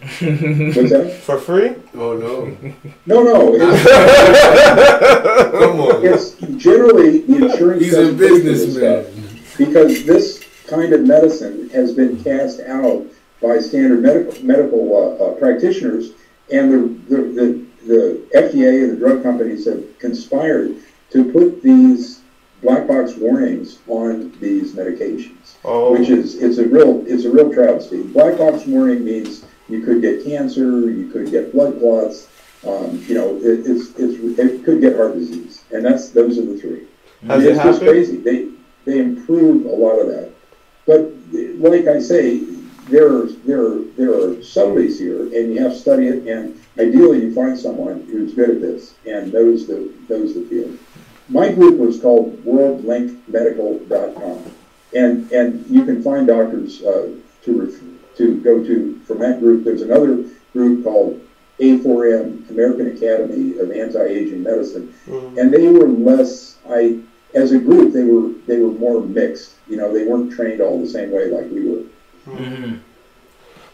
What's that? For free? Oh no. No, no. It's, Come on. it's generally the insurance. He's a doesn't pay for this businessman. because this kind of medicine has been cast out by standard medical medical uh, uh, practitioners, and the, the the the FDA and the drug companies have conspired to put these black box warnings on these medications, Oh, which is it's a real it's a real travesty. Black box warning means you could get cancer, you could get blood clots, um, you know, it, it's it's it could get heart disease, and that's those are the three. has it it's just crazy. They they improve a lot of that, but like I say, there are there are there are subtleties here, and you have to study it. And ideally, you find someone who's good at this and knows the knows the field. My group was called WorldLinkMedical.com, and and you can find doctors uh, to to go to from that group. There's another group called A4M, American Academy of Anti-Aging Medicine, Mhm. and they were less. I, as a group, they were they were more mixed. You know, they weren't trained all the same way like we were. Mm-hmm.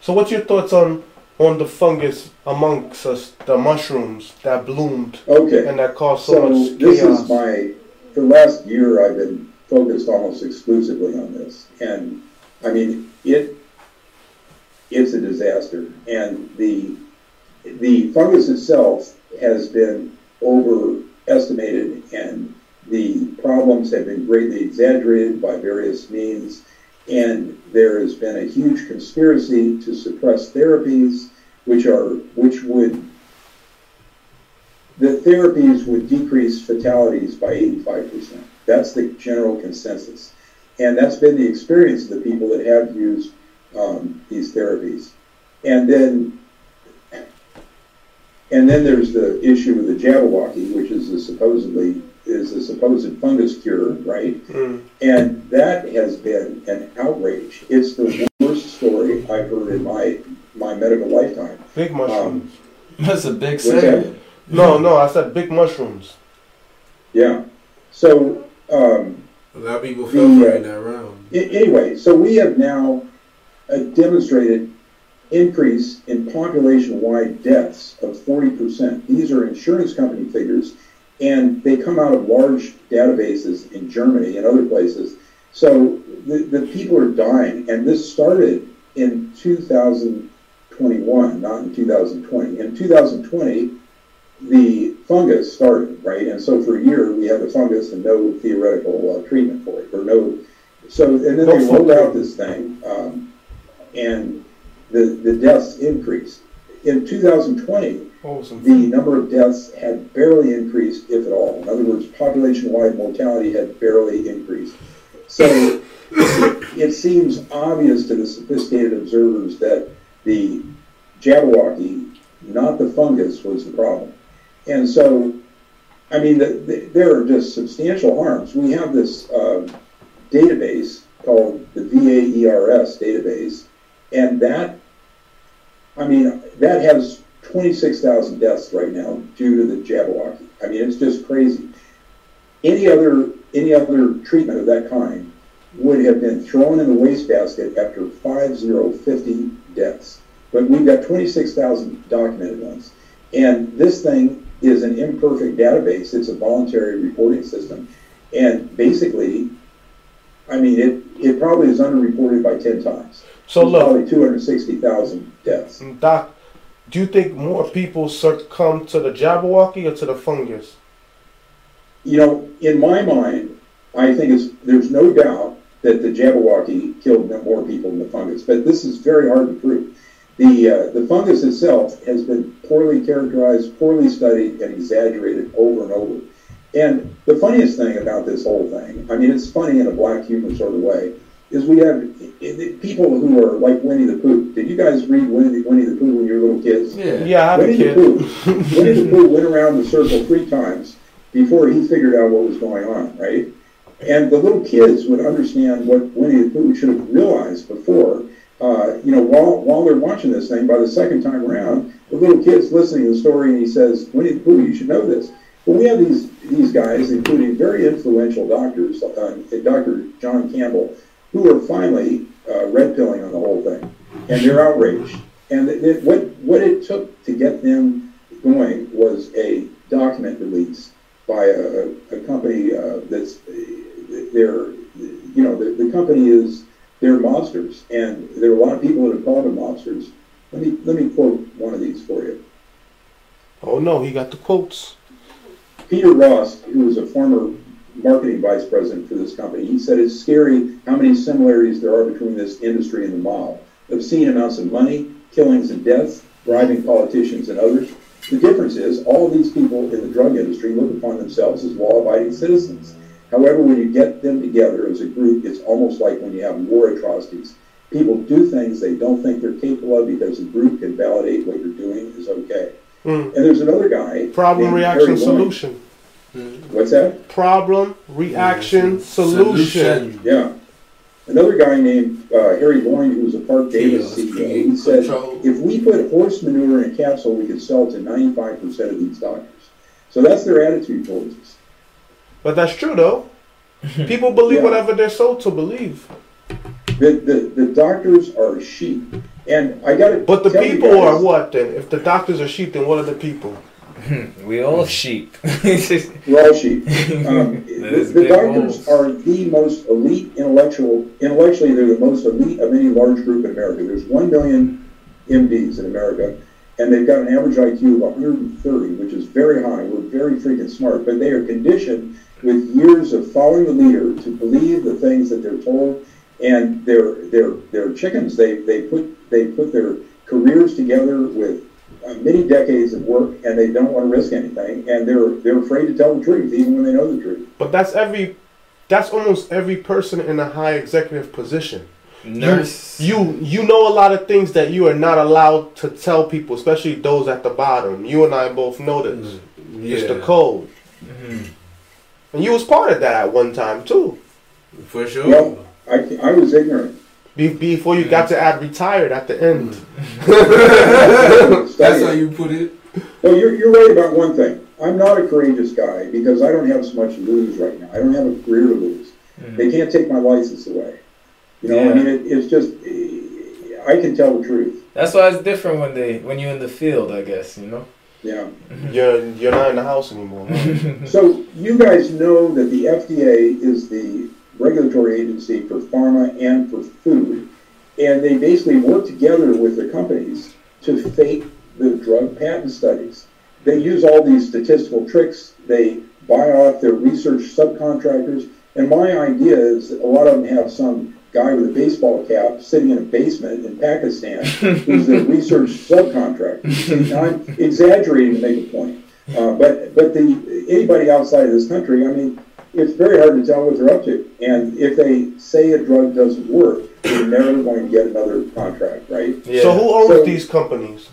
So, what's your thoughts on on the fungus amongst us, the mushrooms that bloomed Okay. and that caused so, So much this chaos? is my, for the last year, I've been focused almost exclusively on this. And, I mean, it, it's a disaster. And the, the fungus itself has been overestimated and the problems have been greatly exaggerated by various means. And there has been a huge conspiracy to suppress therapies, which are, which would the therapies would decrease fatalities by 85%. That's the general consensus. And that's been the experience of the people that have used um, these therapies. And then, and then there's the issue with the Jabberwocky, which is a supposedly is a supposed fungus cure, right? Mm. And that has been an outrage. It's the worst story I've heard in my my medical lifetime. Big mushrooms. That's a big What's that? no, no, I said big mushrooms. Yeah. So um, A lot of people fell for it in that round. Anyway, so we have now a demonstrated increase in population-wide deaths of 40%. These are insurance company figures, and they come out of large databases in Germany and other places. So the, the people are dying, and this started in 2021, not in 2020. In 2020, the fungus started, right? And so for a year, we had the fungus and no theoretical uh, treatment for it, or no. So, and then No they rolled out this thing, um, and the, the deaths increased. In 2020, Oh, some the number of deaths had barely increased, if at all. In other words, population-wide mortality had barely increased. So it seems obvious to the sophisticated observers that the Jabberwocky, not the fungus, was the problem. And so, I mean, the, the, there are just substantial harms. We have this um, database called the VAERS database, and that, I mean, that has 26,000 deaths right now due to the Jabberwocky. I mean, it's just crazy. Any other any other treatment of that kind would have been thrown in the wastebasket after 5050 deaths. But we've got 26,000 documented ones. And this thing is an imperfect database. It's a voluntary reporting system. And basically, I mean, it, it probably is underreported by 10 times. So look, probably 260,000 deaths. Doc, do you think more people succumb to the Jabberwocky or to the fungus? You know, in my mind, I think it's, there's no doubt that the Jabberwocky killed more people than the fungus, but this is very hard to prove. The, uh, the fungus itself has been poorly characterized, poorly studied, and exaggerated over and over. And the funniest thing about this whole thing, I mean, it's funny in a black humor sort of way, is we have i- i- people who are like Winnie the Pooh. Did you guys read Winnie the, Winnie the Pooh when you were little kids? Yeah. Yeah, I have a Winnie the kid. Pooh, Winnie the Pooh went around the circle three times before he figured out what was going on, right? And the little kids would understand what Winnie the Pooh should have realized before. Uh, you know, while while they're watching this thing, by the second time around, the little kid's listening to the story and he says, "Winnie the Pooh, you should know this." Well, we have these these guys, including very influential doctors, uh, Dr. John Campbell, who are finally uh, red pilling on the whole thing, and they're outraged. And it, it- what what it took to get them going was a document release by a, a company uh, that's they're you know the, the company is they're mobsters, and there are a lot of people that have called them monsters. Let me let me quote one of these for you. Oh no, he got the quotes. Peter Rost, who was a former marketing vice president for this company, he said it's scary how many similarities there are between this industry and the mob. Obscene amounts of money, killings and deaths, bribing politicians and others. The difference is all these people in the drug industry look upon themselves as law-abiding citizens. However, when you get them together as a group, it's almost like when you have war atrocities. People do things they don't think they're capable of because the group can validate what you're doing is okay. Mm. And there's another guy. Problem, reaction, solution. What's that? Problem, reaction, solution. Yeah. Another guy named uh, Harry Loynd, who was a Parke-Davis Chaos, CEO, he said, if we put horse manure in a capsule, we could sell to 95% of these doctors. So that's their attitude towards us. But that's true though. People believe Yeah. whatever they're sold to believe. The, the, the doctors are sheep. And I got it. But the people guys, are what then? If the doctors are sheep, then what are the people? We all sheep. We're all sheep. Um, the, the doctors are the most elite intellectual. Intellectually, they're the most elite of any large group in America. There's one million MDs in America, and they've got an average IQ of 130, which is very high. We're very freaking smart, but they are conditioned with years of following the leader to believe the things that they're told, and they're they're they're chickens. They they put they put their careers together with Uh, many decades of work, and they don't want to risk anything, and they're they're afraid to tell the truth, even when they know the truth. But that's every that's almost every person in a high executive position. Nurse. You you know a lot of things that you are not allowed to tell people, especially those at the bottom. You and I both know this. Mm, it's the code. Mm-hmm. And you was part of that at one time too. For sure. Well, I, I was ignorant. Be, before you got to add retired at the end. That's how you put it. Well, you're, you're right about one thing. I'm not a courageous guy because I don't have so much to lose right now. I don't have a career to lose. Mm-hmm. They can't take my license away. You know, I mean, it, it's just, I can tell the truth. That's why it's different when they when you're in the field, I guess. You know. Yeah. Mm-hmm. You're you're not in the house anymore. huh? So you guys know that the FDA is the regulatory agency for pharma and for food, and they basically work together with the companies to fake the drug patent studies. They use all these statistical tricks. They buy off their research subcontractors, and my idea is that a lot of them have some guy with a baseball cap sitting in a basement in Pakistan who's a research subcontractor. Now, I'm exaggerating to make a point. Uh, but but the anybody outside of this country, I mean, it's very hard to tell what they're up to. And if they say a drug doesn't work, they're never going to get another contract, right? Yeah. So who owns So- these companies?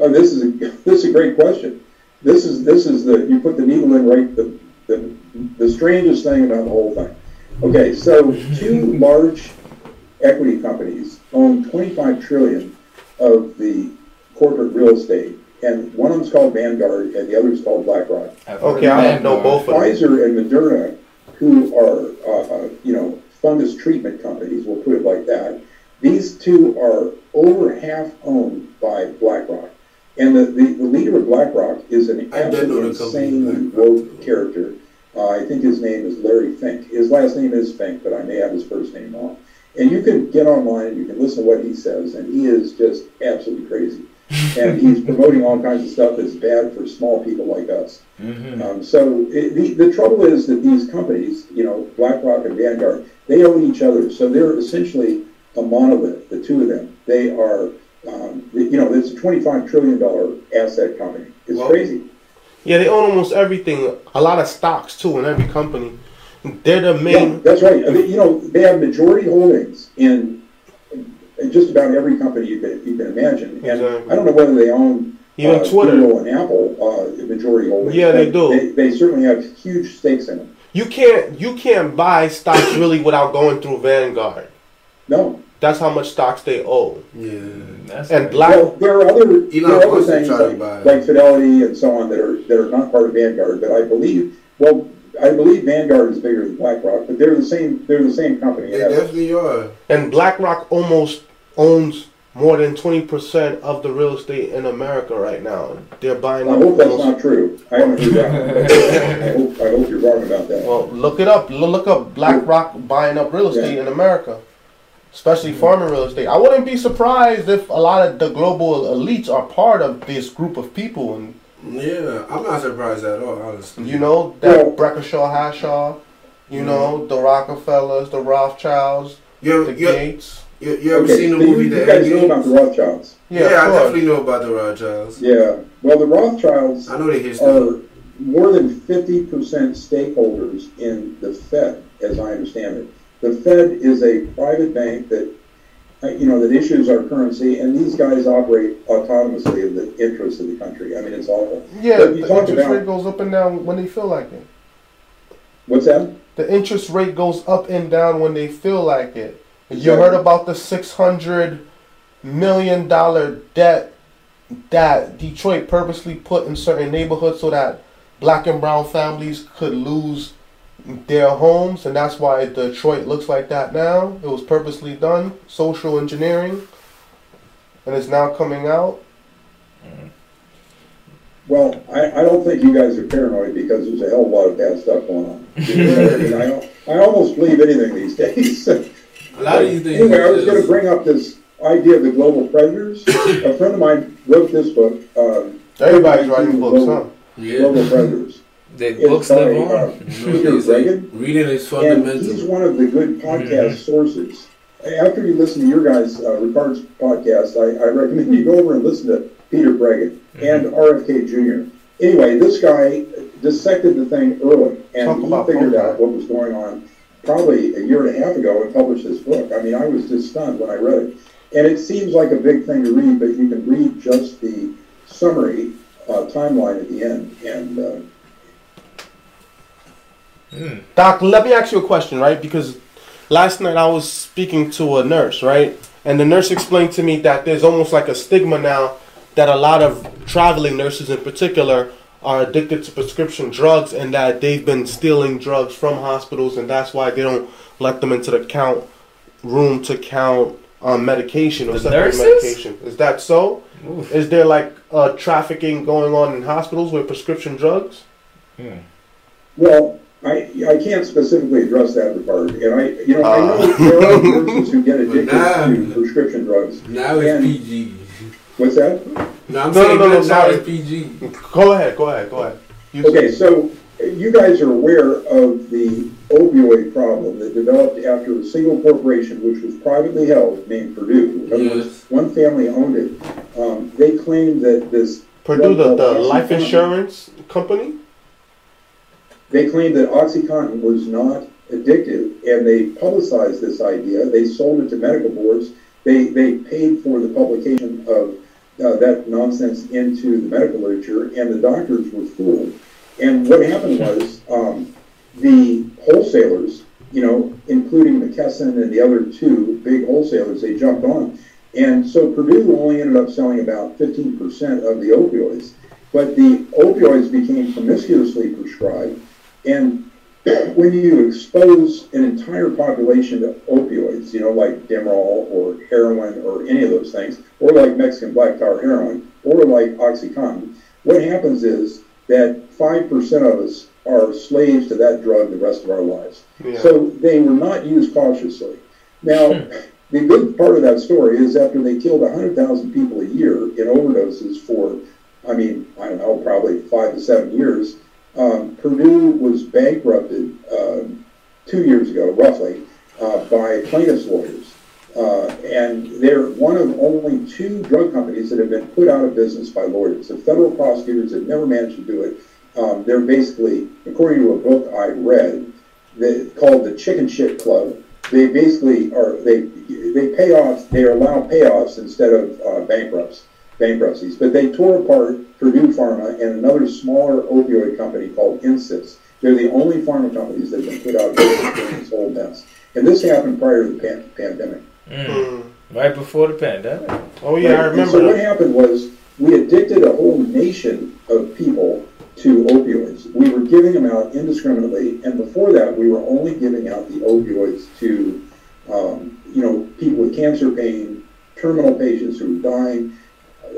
Uh, this is a this is a great question. This is this is the you put the needle in right the the, the strangest thing about the whole thing. Okay, so two large equity companies own 25 trillion of the corporate real estate, and one of them's called Vanguard, and the other is called BlackRock. Okay, of I that. know both of them. Pfizer and Moderna, who are, uh, uh, you know, fungus treatment companies, we'll put it like that, these two are over half owned by BlackRock. And the, the, the leader of BlackRock is an I did absolutely the company insanely BlackRock, woke character. Uh, I think his name is Larry Fink. His last name is Fink, but I may have his first name wrong. And you can get online and you can listen to what he says, and he is just absolutely crazy. And he's promoting all kinds of stuff that's bad for small people like us. Mhm. Um, so it, the, the trouble is that these companies, you know, BlackRock and Vanguard, they own each other. So they're essentially a monolith, the two of them. They are, um, you know, it's a $25 trillion asset company. It's Well- crazy. Yeah, they own almost everything. A lot of stocks too in every company. They're the Yeah, main. that's right. I mean, you know, they have majority holdings in, in just about every company you can, you can imagine. And Exactly. I don't know whether they own Even uh, Twitter. Google and Apple uh, majority holdings. Yeah, they but do. They, they certainly have huge stakes in them. You can't you can't buy stocks really without going through Vanguard. No, That's how much stocks they own. Yeah. That's And right. Black Well, there are other there are other things like, like Fidelity and so on that are that are not part of Vanguard, but I believe well I believe Vanguard is bigger than BlackRock, but they're the same they're the same company. They Yeah. definitely are. And BlackRock almost owns more than twenty percent of the real estate in America right now. They're buying I up hope that's not true. I haven't heard that. I hope I hope you're wrong about that. Well, look it up. Look up BlackRock buying up real estate in America, especially farming real estate. I wouldn't be surprised if a lot of the global elites are part of this group of people, and Yeah, I'm not surprised at all, honestly. you know that Well- Breckenshaw, Hashaw, you mm-hmm. know the Rockefellers, the Rothschilds, you, the you, Gates. You, you ever okay, seen the so movie you, The you guys know about the Rothschilds. Yeah, Yeah, I definitely know about the Rothschilds. Yeah. Well, the Rothschilds I know the history. are more than 50% stakeholders in the Fed, as I understand it. The Fed is a private bank that, uh, you know, that issues our currency, and these guys operate autonomously in the interests of the country. I mean, it's awful. Yeah, But you the talked interest about- rate goes up and down when they feel like it. What's that? the interest rate goes up and down when they feel like it. You heard about the six hundred million dollar debt that Detroit purposely put in certain neighborhoods so that black and brown families could lose their homes, and that's why Detroit looks like that now. It was purposely done, social engineering, and it's now coming out. Well, I, I don't think you guys are paranoid because there's a hell of a lot of bad stuff going on. I, mean, I, al- I almost believe anything these days. A lot of these things. Anyway, I was going to bring up this idea of the global predators. a friend of mine wrote this book. Um, Everybody's writing books, huh? Yeah. Global predators. The It's books by, live uh, on. You know, Peter they reading is And fundamental. he's one of the good podcast sources. After you listen to your guys, uh, Rickard's podcast, I, I recommend you go over and listen to Peter Breggin and RFK Jr. Anyway, this guy dissected the thing early, and Talk he figured Hawkeye. out what was going on probably a year and a half ago and published this book. I mean, I was just stunned when I read it. And it seems like a big thing to read, but you can read just the summary uh, timeline at the end. And uh, Doc, let me ask you a question, right? Because last night I was speaking to a nurse, right? And the nurse explained to me that there's almost like a stigma now that a lot of traveling nurses in particular are addicted to prescription drugs and that they've been stealing drugs from hospitals and that's why they don't let them into the count room to count um, medication or The separate nurses? medication. Is that so? Oof. Is there like uh, trafficking going on in hospitals with prescription drugs? Well, I, I can't specifically address that regard, and I, you know, I know there are nurses who get addicted nah. to prescription drugs. Now it's And- PG. What's that? No, I'm No, saying no, no, now no, sorry. it's PG. Go ahead, go ahead, go ahead. You Okay, so uh, you guys are aware of the opioid problem that developed after a single corporation, which was privately held, named Purdue. In other words, Yes. one family owned it. Um, they claimed that this. Purdue, the, the life insurance company? They claimed that OxyContin was not addictive, and they publicized this idea. They sold it to medical boards. They, they paid for the publication of uh, that nonsense into the medical literature, and the doctors were fooled. And what happened was um, the wholesalers, you know, including McKesson and the other two big wholesalers, they jumped on. And so Purdue only ended up selling about 15% of the opioids. But the opioids became promiscuously prescribed, and when you expose an entire population to opioids, you know, like Demerol or heroin or any of those things, or like Mexican black tar heroin, or like OxyContin, what happens is that 5% of us are slaves to that drug the rest of our lives. Yeah. So they were not used cautiously. Now, the good part of that story is after they killed 100,000 people a year in overdoses for, I mean, I don't know, probably five to seven years, um, Purdue was bankrupted um, two years ago, roughly, uh, by plaintiffs' lawyers. Uh, and they're one of only two drug companies that have been put out of business by lawyers. The federal prosecutors have never managed to do it. Um, they're basically, according to a book I read, that, called the Chicken Shit Club. They basically are they they pay off they allow payoffs instead of uh, bankrupts bankruptcies. But they tore apart Purdue Pharma and another smaller opioid company called Insys. They're the only pharma companies that have been put out of business during this whole mess. And this happened prior to the pan- pandemic. Mm. Right before the pandemic. Oh yeah, I Right? And remember so what happened was we addicted a whole nation of people to opioids. We were giving them out indiscriminately, and before that, we were only giving out the opioids to, um, you know, people with cancer pain, terminal patients who were dying,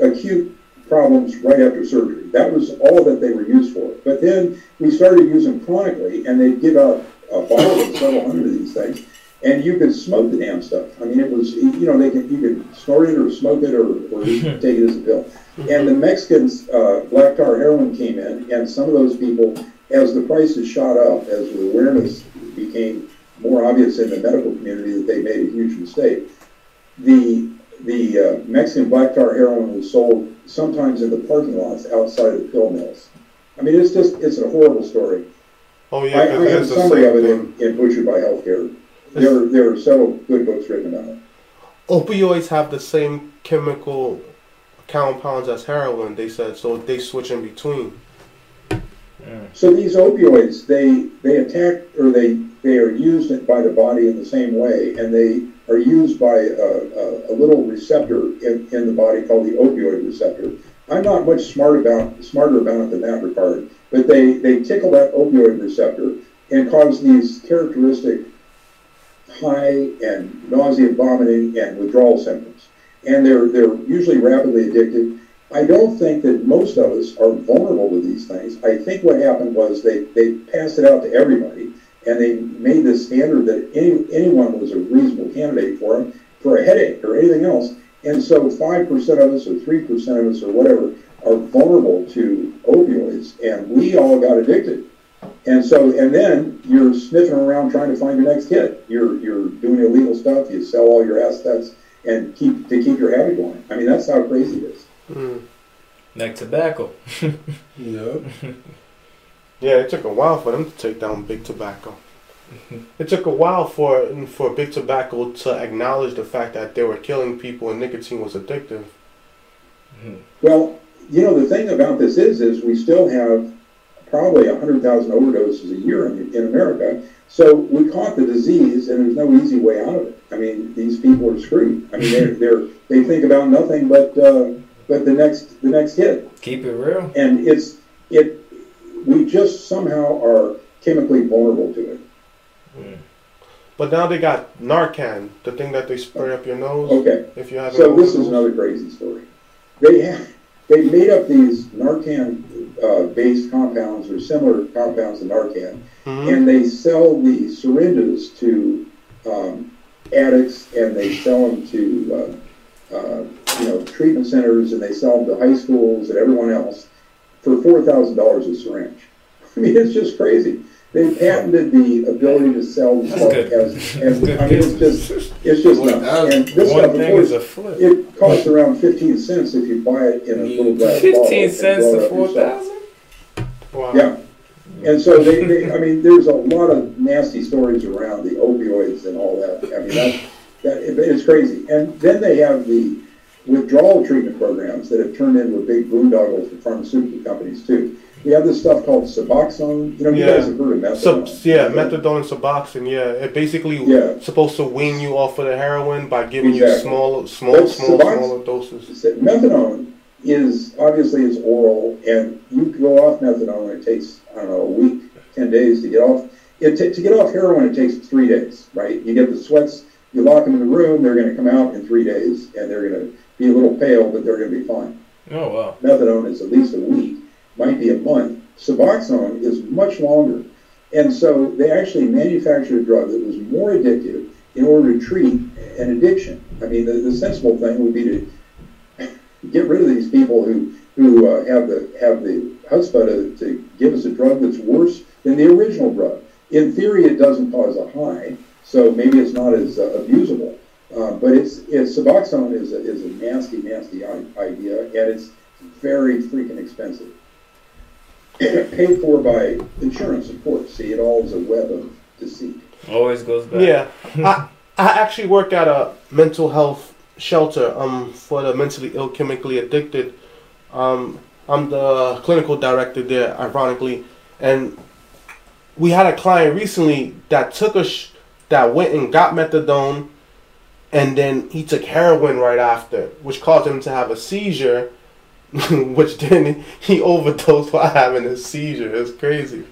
acute problems right after surgery. That was all that they were used for. But then we started using chronically, and they'd give out a bottle of several hundred of these things, and you could smoke the damn stuff. I mean, it was you know they could you could snort it or smoke it or, or take it as a pill. And the Mexicans, uh, black tar heroin came in, and some of those people, as the prices shot up, as the awareness became more obvious in the medical community that they made a huge mistake, the the uh, Mexican black tar heroin was sold sometimes in the parking lots outside of the pill mills. I mean, it's just it's a horrible story. Oh yeah, I, yeah, I 'cause have a it's the summary of it in, in Butchered by Healthcare. There, there are several good books written about it. Opioids have the same chemical compounds as heroin. They said so. They switch in between. So these opioids, they they attack or they they are used by the body in the same way, and they are used by a, a, a little receptor in, in the body called the opioid receptor. I'm not much smart about smarter about it than that regard, but they they tickle that opioid receptor and cause these characteristic high and nausea, vomiting, and withdrawal symptoms. And they're they're usually rapidly addicted. I don't think that most of us are vulnerable to these things. I think what happened was they, they passed it out to everybody, and they made this standard that any, anyone was a reasonable candidate for them for a headache or anything else. And so 5% of us or 3% of us or whatever are vulnerable to opioids, and we all got addicted. And so, and then you're sniffing around trying to find your next hit. You're, you're doing illegal stuff, you sell all your assets and keep to keep your habit going. I mean, that's how crazy it is. Hmm. Like tobacco. Yep. Yeah, it took a while for them to take down big tobacco. It took a while for for big tobacco to acknowledge the fact that they were killing people and nicotine was addictive. Well, you know, the thing about this is, is we still have probably 100,000 overdoses a year in, in America. So we caught the disease, and there's no easy way out of it. I mean, these people are screwed. I mean, they're, they're they think about nothing but uh, but the next the next hit, Keep it real. and it's it. We just somehow are chemically vulnerable to it. But now they got Narcan, the thing that they spray up your nose Okay. if you have. So this is another crazy story. They have, they made up these Narcan-based compounds or similar compounds to Narcan, Mhm. and they sell the syringes to um, addicts, and they sell them to uh, uh, you know treatment centers, and they sell them to high schools and everyone else for four thousand dollars a syringe. I mean, it's just crazy. They patented the ability to sell the That's stuff good. as, as good I mean, it's just it's just Well, nuts. And this One stuff, of thing course, is a flip. it costs around 15 cents if you buy it in a little glass bottle. Fifteen cents blow it to up four yourself. thousand. Wow. Yeah. And so they, they, I mean, there's a lot of nasty stories around the opioids and all that. I mean, that, that it- it's crazy. And then they have the withdrawal treatment programs that have turned into a big boondoggle for pharmaceutical companies too. We have this stuff called Suboxone. You know, you Yeah. guys have heard of methadone. yeah, methadone and Suboxone. Yeah, it basically Yeah. supposed to wean you off of the heroin by giving you Exactly. small, small, But small, Subox- smaller doses. Methadone is obviously it's oral, and you go off methadone. and It takes I don't know a week, ten days to get off. It ta- to get off heroin, it takes three days, right? You get the sweats, you lock them in the room, they're going to come out in three days, and they're going to be a little pale, but they're going to be fine. Oh wow. Methadone is at least a week, might be a month. Suboxone is much longer, and so they actually manufactured a drug that was more addictive in order to treat an addiction. I mean, the, the sensible thing would be to get rid of these people who who uh, have the have the chutzpah to, to give us a drug that's worse than the original drug. In theory, it doesn't cause a high, so maybe it's not as uh, abusable. Uh, but it's, it's Suboxone is a, is a nasty, nasty i- idea, and it's very freaking expensive. Paid for by insurance, of course. See, it all is a web of deceit. Always goes back. Yeah, I I actually work at a mental health shelter um for the mentally ill, chemically addicted. Um, I'm the clinical director there, ironically, and we had a client recently that took a sh- that went and got methadone, and then he took heroin right after, which caused him to have a seizure, which then he overdosed while having a seizure. It's crazy.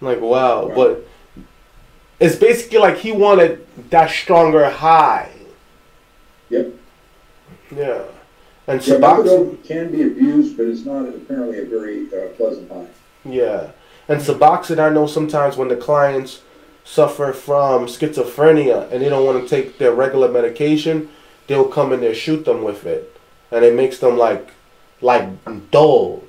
I'm like wow, Wow. but it's basically like he wanted that stronger high. Yep. Yeah. And Yeah, Suboxone. can be abused, but it's not apparently a very uh, pleasant high. Yeah. And Suboxone, I know sometimes when the clients suffer from schizophrenia and they don't want to take their regular medication, they'll come in there shoot them with it. And it makes them like like dull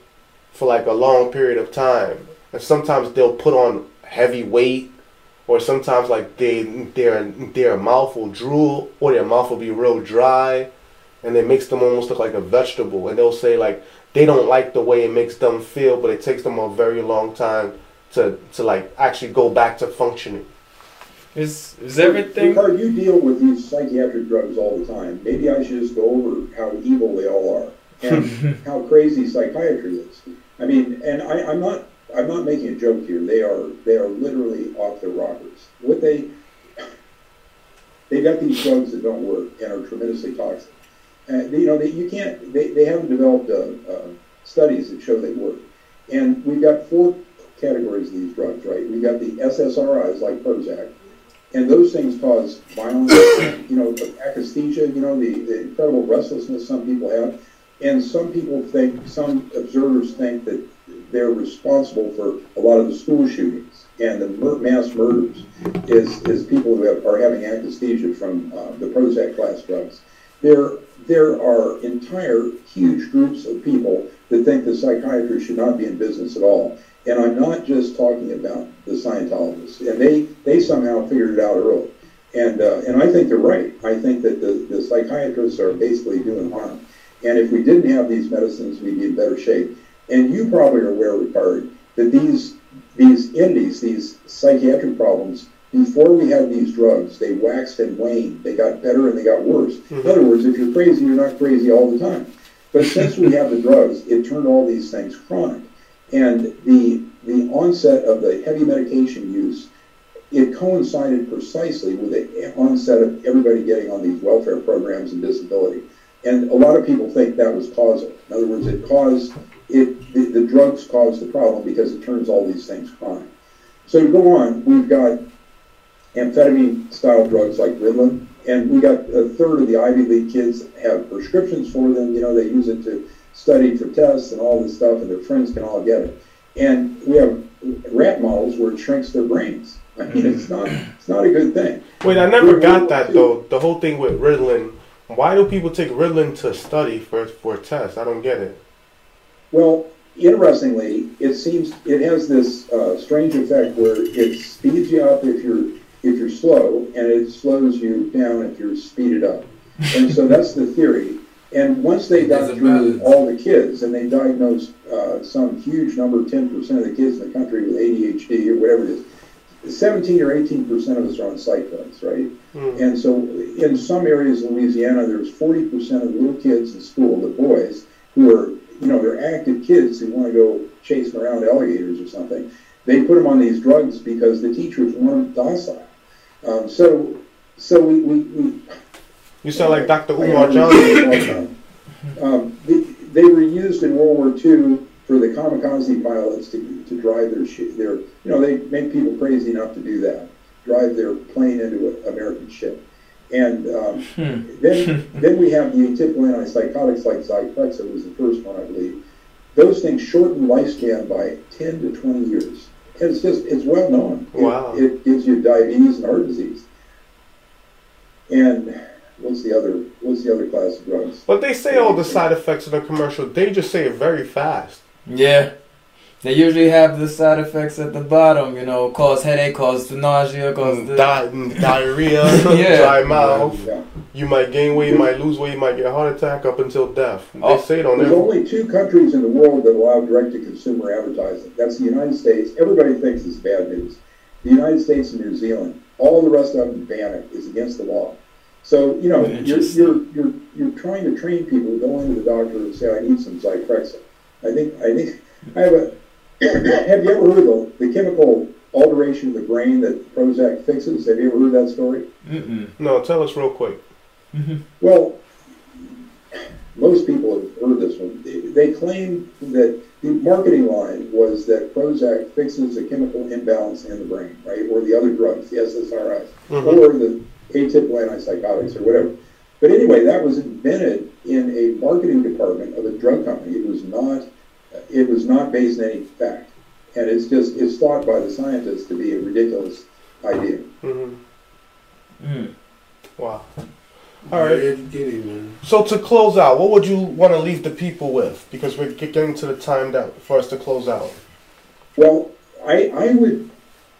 for like a long period of time. And sometimes they'll put on heavy weight or sometimes like they their their mouth will drool or their mouth will be real dry and it makes them almost look like a vegetable and they'll say like they don't like the way it makes them feel but it takes them a very long time to to like actually go back to functioning Is is everything? Rickard, you deal with these psychiatric drugs all the time. Maybe I should just go over how evil they all are and how crazy psychiatry is. I mean, and I, I'm not I'm not making a joke here. They are they are literally off their rockers. What they they got these drugs that don't work and are tremendously toxic. And you know they, you can't they, they haven't developed uh, uh, studies that show they work. And we've got four categories of these drugs, right? We've got the SSRIs like Prozac, and those things cause violence, you know, akathisia, you know, the, the incredible restlessness some people have. And some people think, some observers think that they're responsible for a lot of the school shootings and the mass murders is, is people who have, are having akathisia from uh, the Prozac class drugs. There, there are entire huge groups of people that think the psychiatrist should not be in business at all. And I'm not just talking about the Scientologists. And they, they somehow figured it out early. And, uh, and I think they're right. I think that the, the psychiatrists are basically doing harm. And if we didn't have these medicines, we'd be in better shape. And you probably are aware, Rickard, that these these indies, these psychiatric problems, before we had these drugs, they waxed and waned. They got better and they got worse. In other words, if you're crazy, you're not crazy all the time. But since we have the drugs, it turned all these things chronic. And the the onset of the heavy medication use, it coincided precisely with the onset of everybody getting on these welfare programs and disability. And a lot of people think that was causal. In other words, it caused it the, the drugs caused the problem because it turns all these things chronic. So to go on, we've got amphetamine style drugs like Ritalin, and we got a third of the Ivy League kids have prescriptions for them. You know, they use it to study for tests and all this stuff, and their friends can all get it. And we have rat models where it shrinks their brains. I mean, it's not it's not a good thing. Wait, I never got that though. The whole thing with Ritalin. Why do people take Ritalin to study for for tests? I don't get it. Well, interestingly, it seems it has this uh, strange effect where it speeds you up if you're if you're slow, and it slows you down if you're speeded up. And so that's the theory. And once they got through balance. all the kids, and they diagnosed uh, some huge number, 10% of the kids in the country with ADHD or whatever it is, 17 or 18% of us are on psych drugs, right? And so in some areas of Louisiana, there's 40% of the little kids in school, the boys, who are, you know, they're active kids who want to go chasing around alligators or something. They put them on these drugs because the teachers want them docile. Um, so, so we, we, we You sound like Dr. I Umar Johnson. read this all the time. Um, they, they were used in World War II for the kamikaze pilots to, to drive their, shi their, you know, they make people crazy enough to do that, drive their plane into an American ship. And um, then, then we have the atypical antipsychotics like Zyprexa was the first one, I believe. Those things shorten lifespan by 10 to 20 years. And it's just, it's well known. It- Wow. It, gives you diabetes and heart disease. And what's the other, what's the other class of drugs? But they say all the side effects in the commercial. They just say it very fast. Yeah. They usually have the side effects at the bottom, you know, cause headache, cause nausea, cause mm, the Di- mm, diarrhea, Yeah. dry mouth. Yeah. You might gain weight, you might lose weight, you might get a heart attack up until death. They Oh. say it on There's every. only two countries in the world that allow direct-to-consumer advertising. That's the United States. Everybody thinks it's bad news. The United States and New Zealand. All the rest of them ban it. It's against the law. So you know, you're you're you're you're trying to train people to go into the doctor and say, "I need some Zyprexa." I think I think I have a. have you ever heard the, the chemical alteration of the brain that Prozac fixes? Have you ever heard that story? Mm-mm. No, tell us real quick. Mm-hmm. Well, most people have heard this one. They- They claim that the marketing line was that Prozac fixes a chemical imbalance in the brain, right, or the other drugs, the SSRIs, mm-hmm. or the atypical antipsychotics, or whatever. But anyway, that was invented in a marketing department of a drug company. It was not, it was not based on any fact, and it's just it's thought by the scientists to be a ridiculous idea. Mm-hmm. Mm. Wow. All right. Very educated, man. So to close out, what would you want to leave the people with? Because we're getting to the time that for us to close out. Well, I, I would,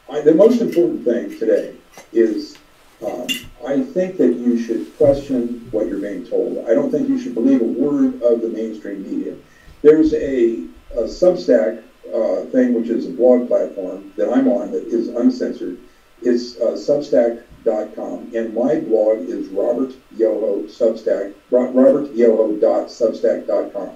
I, the most important thing today is, um, I think that you should question what you're being told. I don't think you should believe a word of the mainstream media. There's a, a Substack uh, thing, which is a blog platform that I'm on that is uncensored. It's uh, Substack.com, and my blog is Robert Yoho Substack, Ro- Robert Yoho dot Substack.com.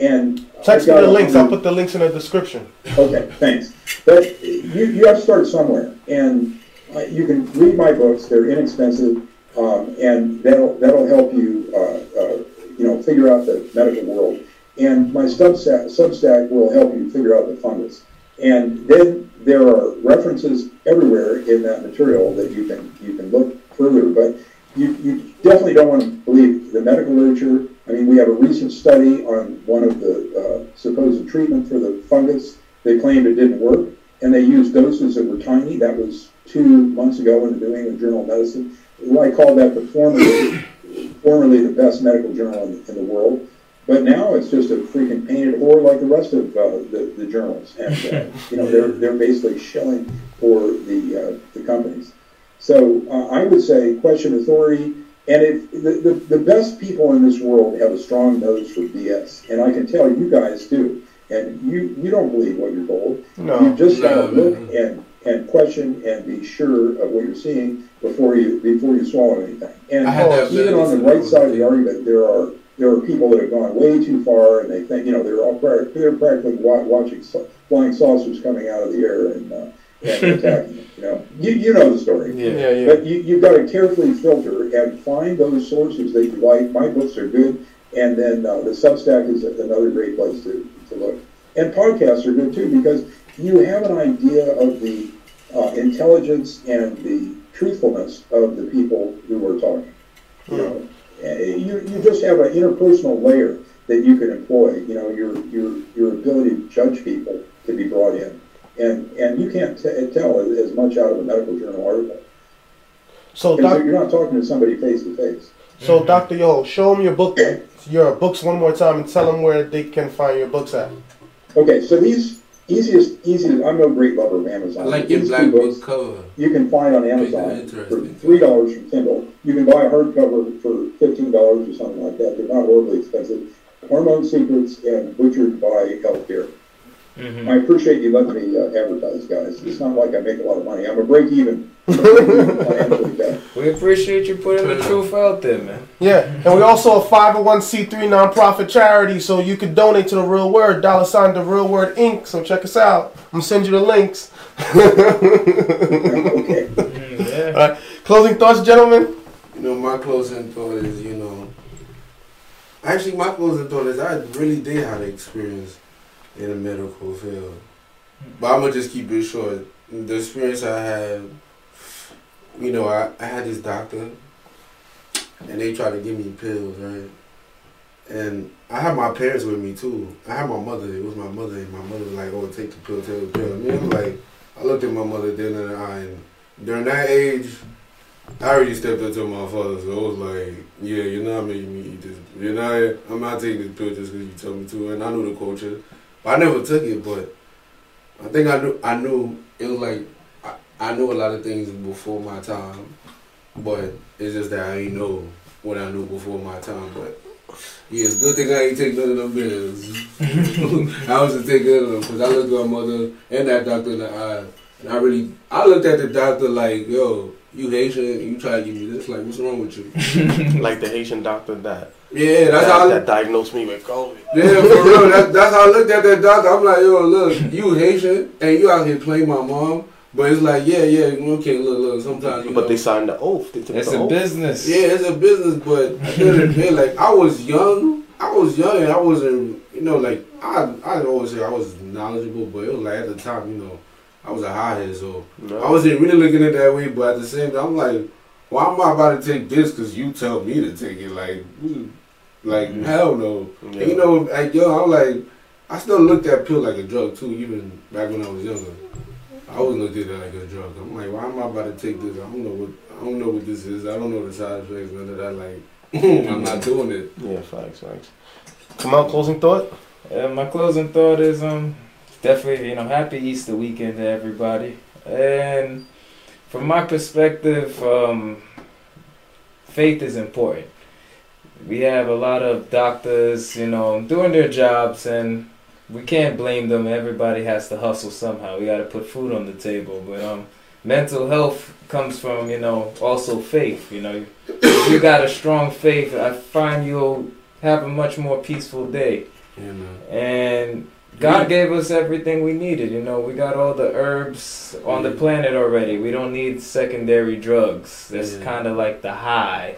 And Text me the links. I'll put the links in the description. Okay, thanks. But you, you have to start somewhere, and you can read my books. They're inexpensive, um, and that'll that'll help you, uh, uh, you know, figure out the medical world. And my Substack, Substack will help you figure out the fungus. And then there are references everywhere in that material that you can you can look further. But you, you definitely don't want to believe the medical literature. I mean, we have a recent study on one of the uh, supposed treatment for the fungus. They claimed it didn't work, and they used doses that were tiny. That was two months ago in the New England Journal of Medicine. I call that the formerly, formerly the best medical journal in, in the world. But now it's just a freaking painted whore like the rest of uh, the, the journals. And, uh, you know, they're, they're basically shilling for the, uh, the companies. So uh, I would say question authority. And if the, the, the best people in this world have a strong nose for BS, and I can tell you guys do. And you, you don't believe what you're told. No. You just gotta No, look no. and, and question and be sure of what you're seeing before you before you swallow anything. And I had that even on the right side of the argument, there are there are people that have gone way too far, and they think you know they're all they're practically watching sa- flying saucers coming out of the air and, uh, and attacking it. You know, you you know the story. Yeah, yeah. But you, you've got to carefully filter and find those sources that you like. My books are good, and then uh, the Substack is another great place to, to look. And podcasts are good too because you have an idea of the uh, intelligence and the truthfulness of the people who are talking. You know, you, you just have an interpersonal layer that you can employ. You know, your your your ability to judge people to be brought in, and and you can't t- tell as, as much out of a medical journal article So, doc, you're not talking to somebody face to face. so Doctor Yo, show them your book, your books one more time, and tell them where they can find your books at. Okay, so these easiest easiest. I'm no great lover of Amazon. I like your these black two book cover. you can find on Amazon for three dollars from Kindle. You can buy a hardcover for fifteen dollars or something like that. They're not horribly expensive. Hormone Secrets and Butchered by Healthcare. Mhm. I appreciate you letting me uh, advertise, guys. It's not like I make a lot of money. I'm a break even. Financially guy. We appreciate you putting the truth out there, man. Yeah, and we also a 501c3 nonprofit charity, so you can donate to the Real Word, dollar sign the Real Word Inc. So check us out. I'm gonna send you the links. okay. Yeah. All right, closing thoughts, gentlemen. You know, my closing thought is, you know, actually, my closing thought is I really did have an experience in the medical field. But I'm going to just keep it short. The experience I had, you know, I, I had this doctor, and they tried to give me pills, right? And I had my parents with me too. I had my mother. It was my mother, and my mother was like, "Oh, take the pill, take the pill." And I'm like, I looked at my mother then in the eye, and during that age, I already stepped up to my father, so I was like, "Yeah, you're not making me eat this. You're not. I'm not taking this pill just because you told me to." And I knew the culture, but I never took it. But I think I knew. I knew it was like I, I knew a lot of things before my time, but it's just that I ain't know what I knew before my time. But yeah, it's a good thing I ain't take none of them pills. I was to take none of them because I looked at my mother and that doctor in the eye, and I really, I looked at the doctor like, "Yo, you Haitian, you try to give me this? Like, what's wrong with you?" Like the Haitian doctor that Yeah, that's that, how. I, that diagnosed me with COVID. yeah, for real. That, that's how I looked at that doctor. I'm like, yo, look, you Haitian and you out here playing my mom. But it's like, yeah, yeah, okay, look, look. Sometimes you But know, they signed the oath. They took It's the a oath. business. yeah, it's a business. But at the end of the day, like I was young, I was young, and I wasn't, you know, like I, I always say I was knowledgeable, but it was like at the time, you know, I was a hothead, so No. I wasn't really looking at it that way. But at the same time, I'm like, why am I about to take this? Because you tell me to take it, like, hmm, like hell no. Yeah. And you know, like yo, I'm like, I still looked at pill like a drug too, even back when I was younger. I always looked at it like a drug. I'm like, why am I about to take this? I don't know what I don't know what this is. I don't know the side effects, none of that. Like, I'm not doing it. Yeah, facts, facts. Come on, closing thought. Uh, my closing thought is um definitely you know happy Easter weekend to everybody. And from my perspective, um, faith is important. We have a lot of doctors, you know, doing their jobs, and we can't blame them. Everybody has to hustle somehow. We got to put food on the table. But um, mental health comes from you know also faith. You know, if you got a strong faith, I find you'll have a much more peaceful day. You know. and God gave us everything we needed. You know, we got all the herbs on the planet already. We don't need secondary drugs. That's Yeah. kind of like the high.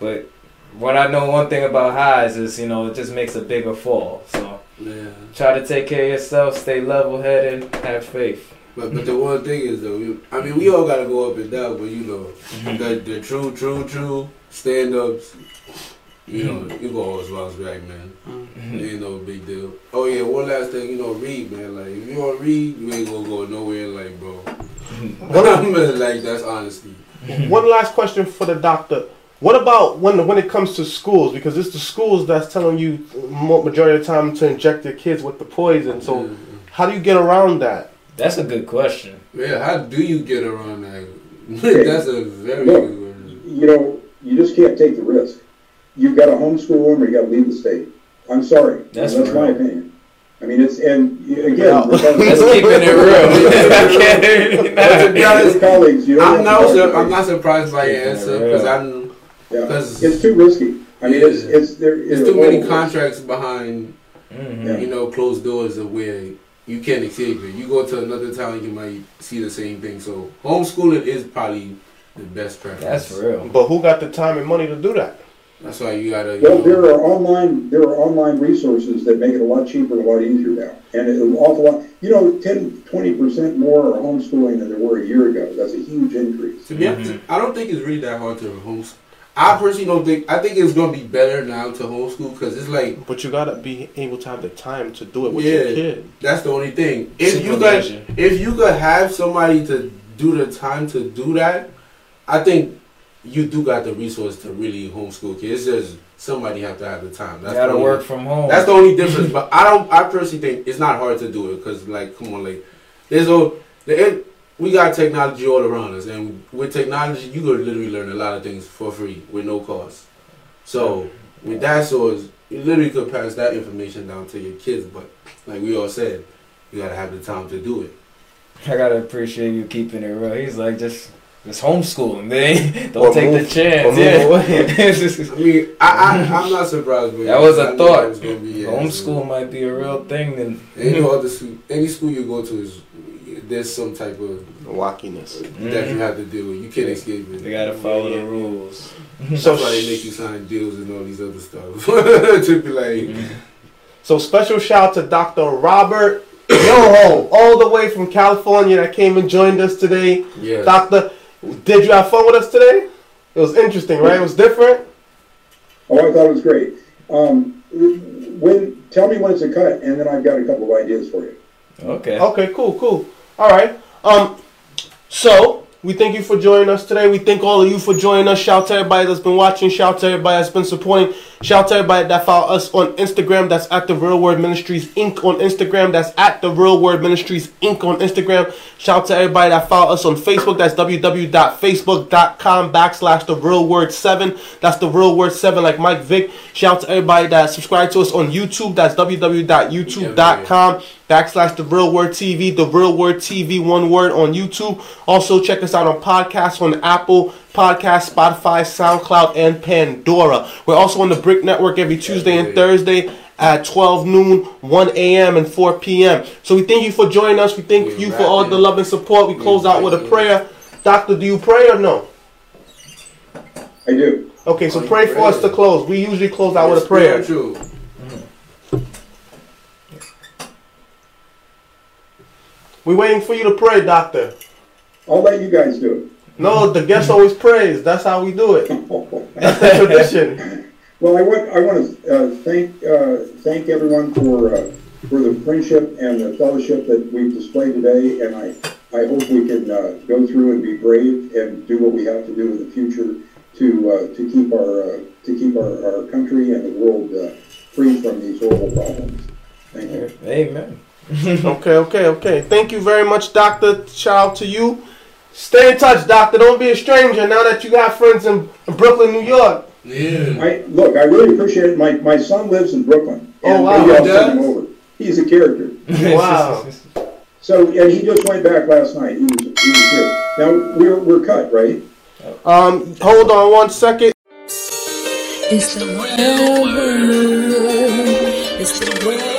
But what I know one thing about highs is, you know, it just makes a bigger fall. So Yeah. try to take care of yourself, stay level headed, have faith. But but the one thing is though, you, I mean, we all gotta go up and down, but you know, Mm-hmm. the the true true true stand ups. You know, you go always bounce back, man. Mm-hmm. Ain't no big deal. Oh yeah, one last thing, you know, read, man. Like if you don't read, you ain't gonna go nowhere Like, life, bro. like that's honesty. One last question for the doctor. What about when when it comes to schools? Because it's the schools that's telling you majority of the time to inject their kids with the poison. So yeah. how do you get around that? That's a good question. Yeah, how do you get around that? That's a very Look. good question. You know, you just can't take the risk. You've got to homeschool them or you got to leave the state. I'm sorry. That's That's my opinion. I mean, it's, and again, Yeah. we're talking- Let's keep it real. But to be honest, Your colleagues, you don't I'm not to sur- argue. I'm not surprised by your answer because I'm Yeah. because It's too risky. I mean, it's, it's, there, there's it's too many horrible. contracts behind Mhm. you know closed doors of where you can't escape it. You go to another town, you might see the same thing. So homeschooling is probably the best practice. That's real. But who got the time and money to do that? That's why you gotta. You Well, know, there are online, there are online resources that make it a lot cheaper and a lot easier now. And an awful lot, you know, 10, 20% more are homeschooling than there were a year ago. That's a huge increase. To be honest, I don't think it's really that hard to homeschool. I personally don't think. I think it's gonna be better now to homeschool because it's like But you gotta be able to have the time to do it with your kid. that's the only thing. If you could, if you could have somebody to do the time to do that, I think you do got the resource to really homeschool kids. It's just somebody have to have the time. That's Gotta the only- work from home. That's the only difference. but I don't. I personally think it's not hard to do it because, like, come on, like, there's a the we got technology all around us, and with technology, you could literally learn a lot of things for free with no cost. So with that source, you literally could pass that information down to your kids. But like we all said, you gotta have the time to do it. I gotta appreciate you keeping it real. He's like just just homeschooling, man. Don't Or take move- the chance. Yeah. away. It's just- I mean, I, I I'm not surprised. But that was I a knew thought. it was gonna be, yeah, Homeschool might be a real thing. Then Any other school, any school you go to is there's some type of Wackiness. that you have to deal with. You can't escape it. Mm-hmm. they gotta follow the rules. So That's why they make you sign deals and all these other stuff to be like, So special shout out to Dr. Robert Yoho, all the way from California that came and joined us today. yeah. Doctor, did you have fun with us today? It was interesting, right? It was different. Oh, I thought it was great. Um, when, tell me when it's a cut, and then I've got a couple of ideas for you. Okay. Okay, cool, cool. All right. Um, so we thank you for joining us today. We thank all of you for joining us. Shout out to everybody that's been watching. Shout out to everybody that's been supporting. Shout out to everybody that follow us on Instagram. That's at the Real Word Ministries Inc. on Instagram. That's at the Real Word Ministries Inc. on Instagram. Shout out to everybody that follow us on Facebook. That's www.facebook.com backslash the Real Word Seven. That's the Real Word Seven, like Mike Vick. Shout out to everybody that subscribe to us on YouTube. That's www.youtube.com backslash the real word tv the real word tv one word on youtube also check us out on podcasts on apple podcast spotify soundcloud and pandora. We're also on the brick network every tuesday and thursday at 12 noon 1 a.m and 4 p.m so we thank you for joining us. We thank We're you for all the love and support. We close out with a rapping. prayer. Doctor do you pray or no? I do. okay so Oh, you pray for us to close. We usually close out with a prayer. Spiritual. we're waiting for you to pray doctor. I'll let you guys do no the guest always prays that's how we do it it. that's the tradition Well, I want, I want to uh, thank, uh, thank everyone for, uh, for the friendship and the fellowship that we've displayed today, and I, I hope we can uh, go through and be brave and do what we have to do in the future to, uh, to keep our, uh, to keep our, our country and the world uh, free from these horrible problems. Thank you. Amen. Okay, okay, okay. Thank you very much, Doctor. Shout out to you. Stay in touch, Doctor. Don't be a stranger now that you got friends in, in Brooklyn, New York. Yeah. I, look, I really appreciate it. My, my son lives in Brooklyn. Oh, wow. maybe I'll He him does? over. He's a character. Wow. So, and he just went back last night. He was, he was here. Now, we're, we're cut, right? Um, hold on one second. It's the real word. It's the real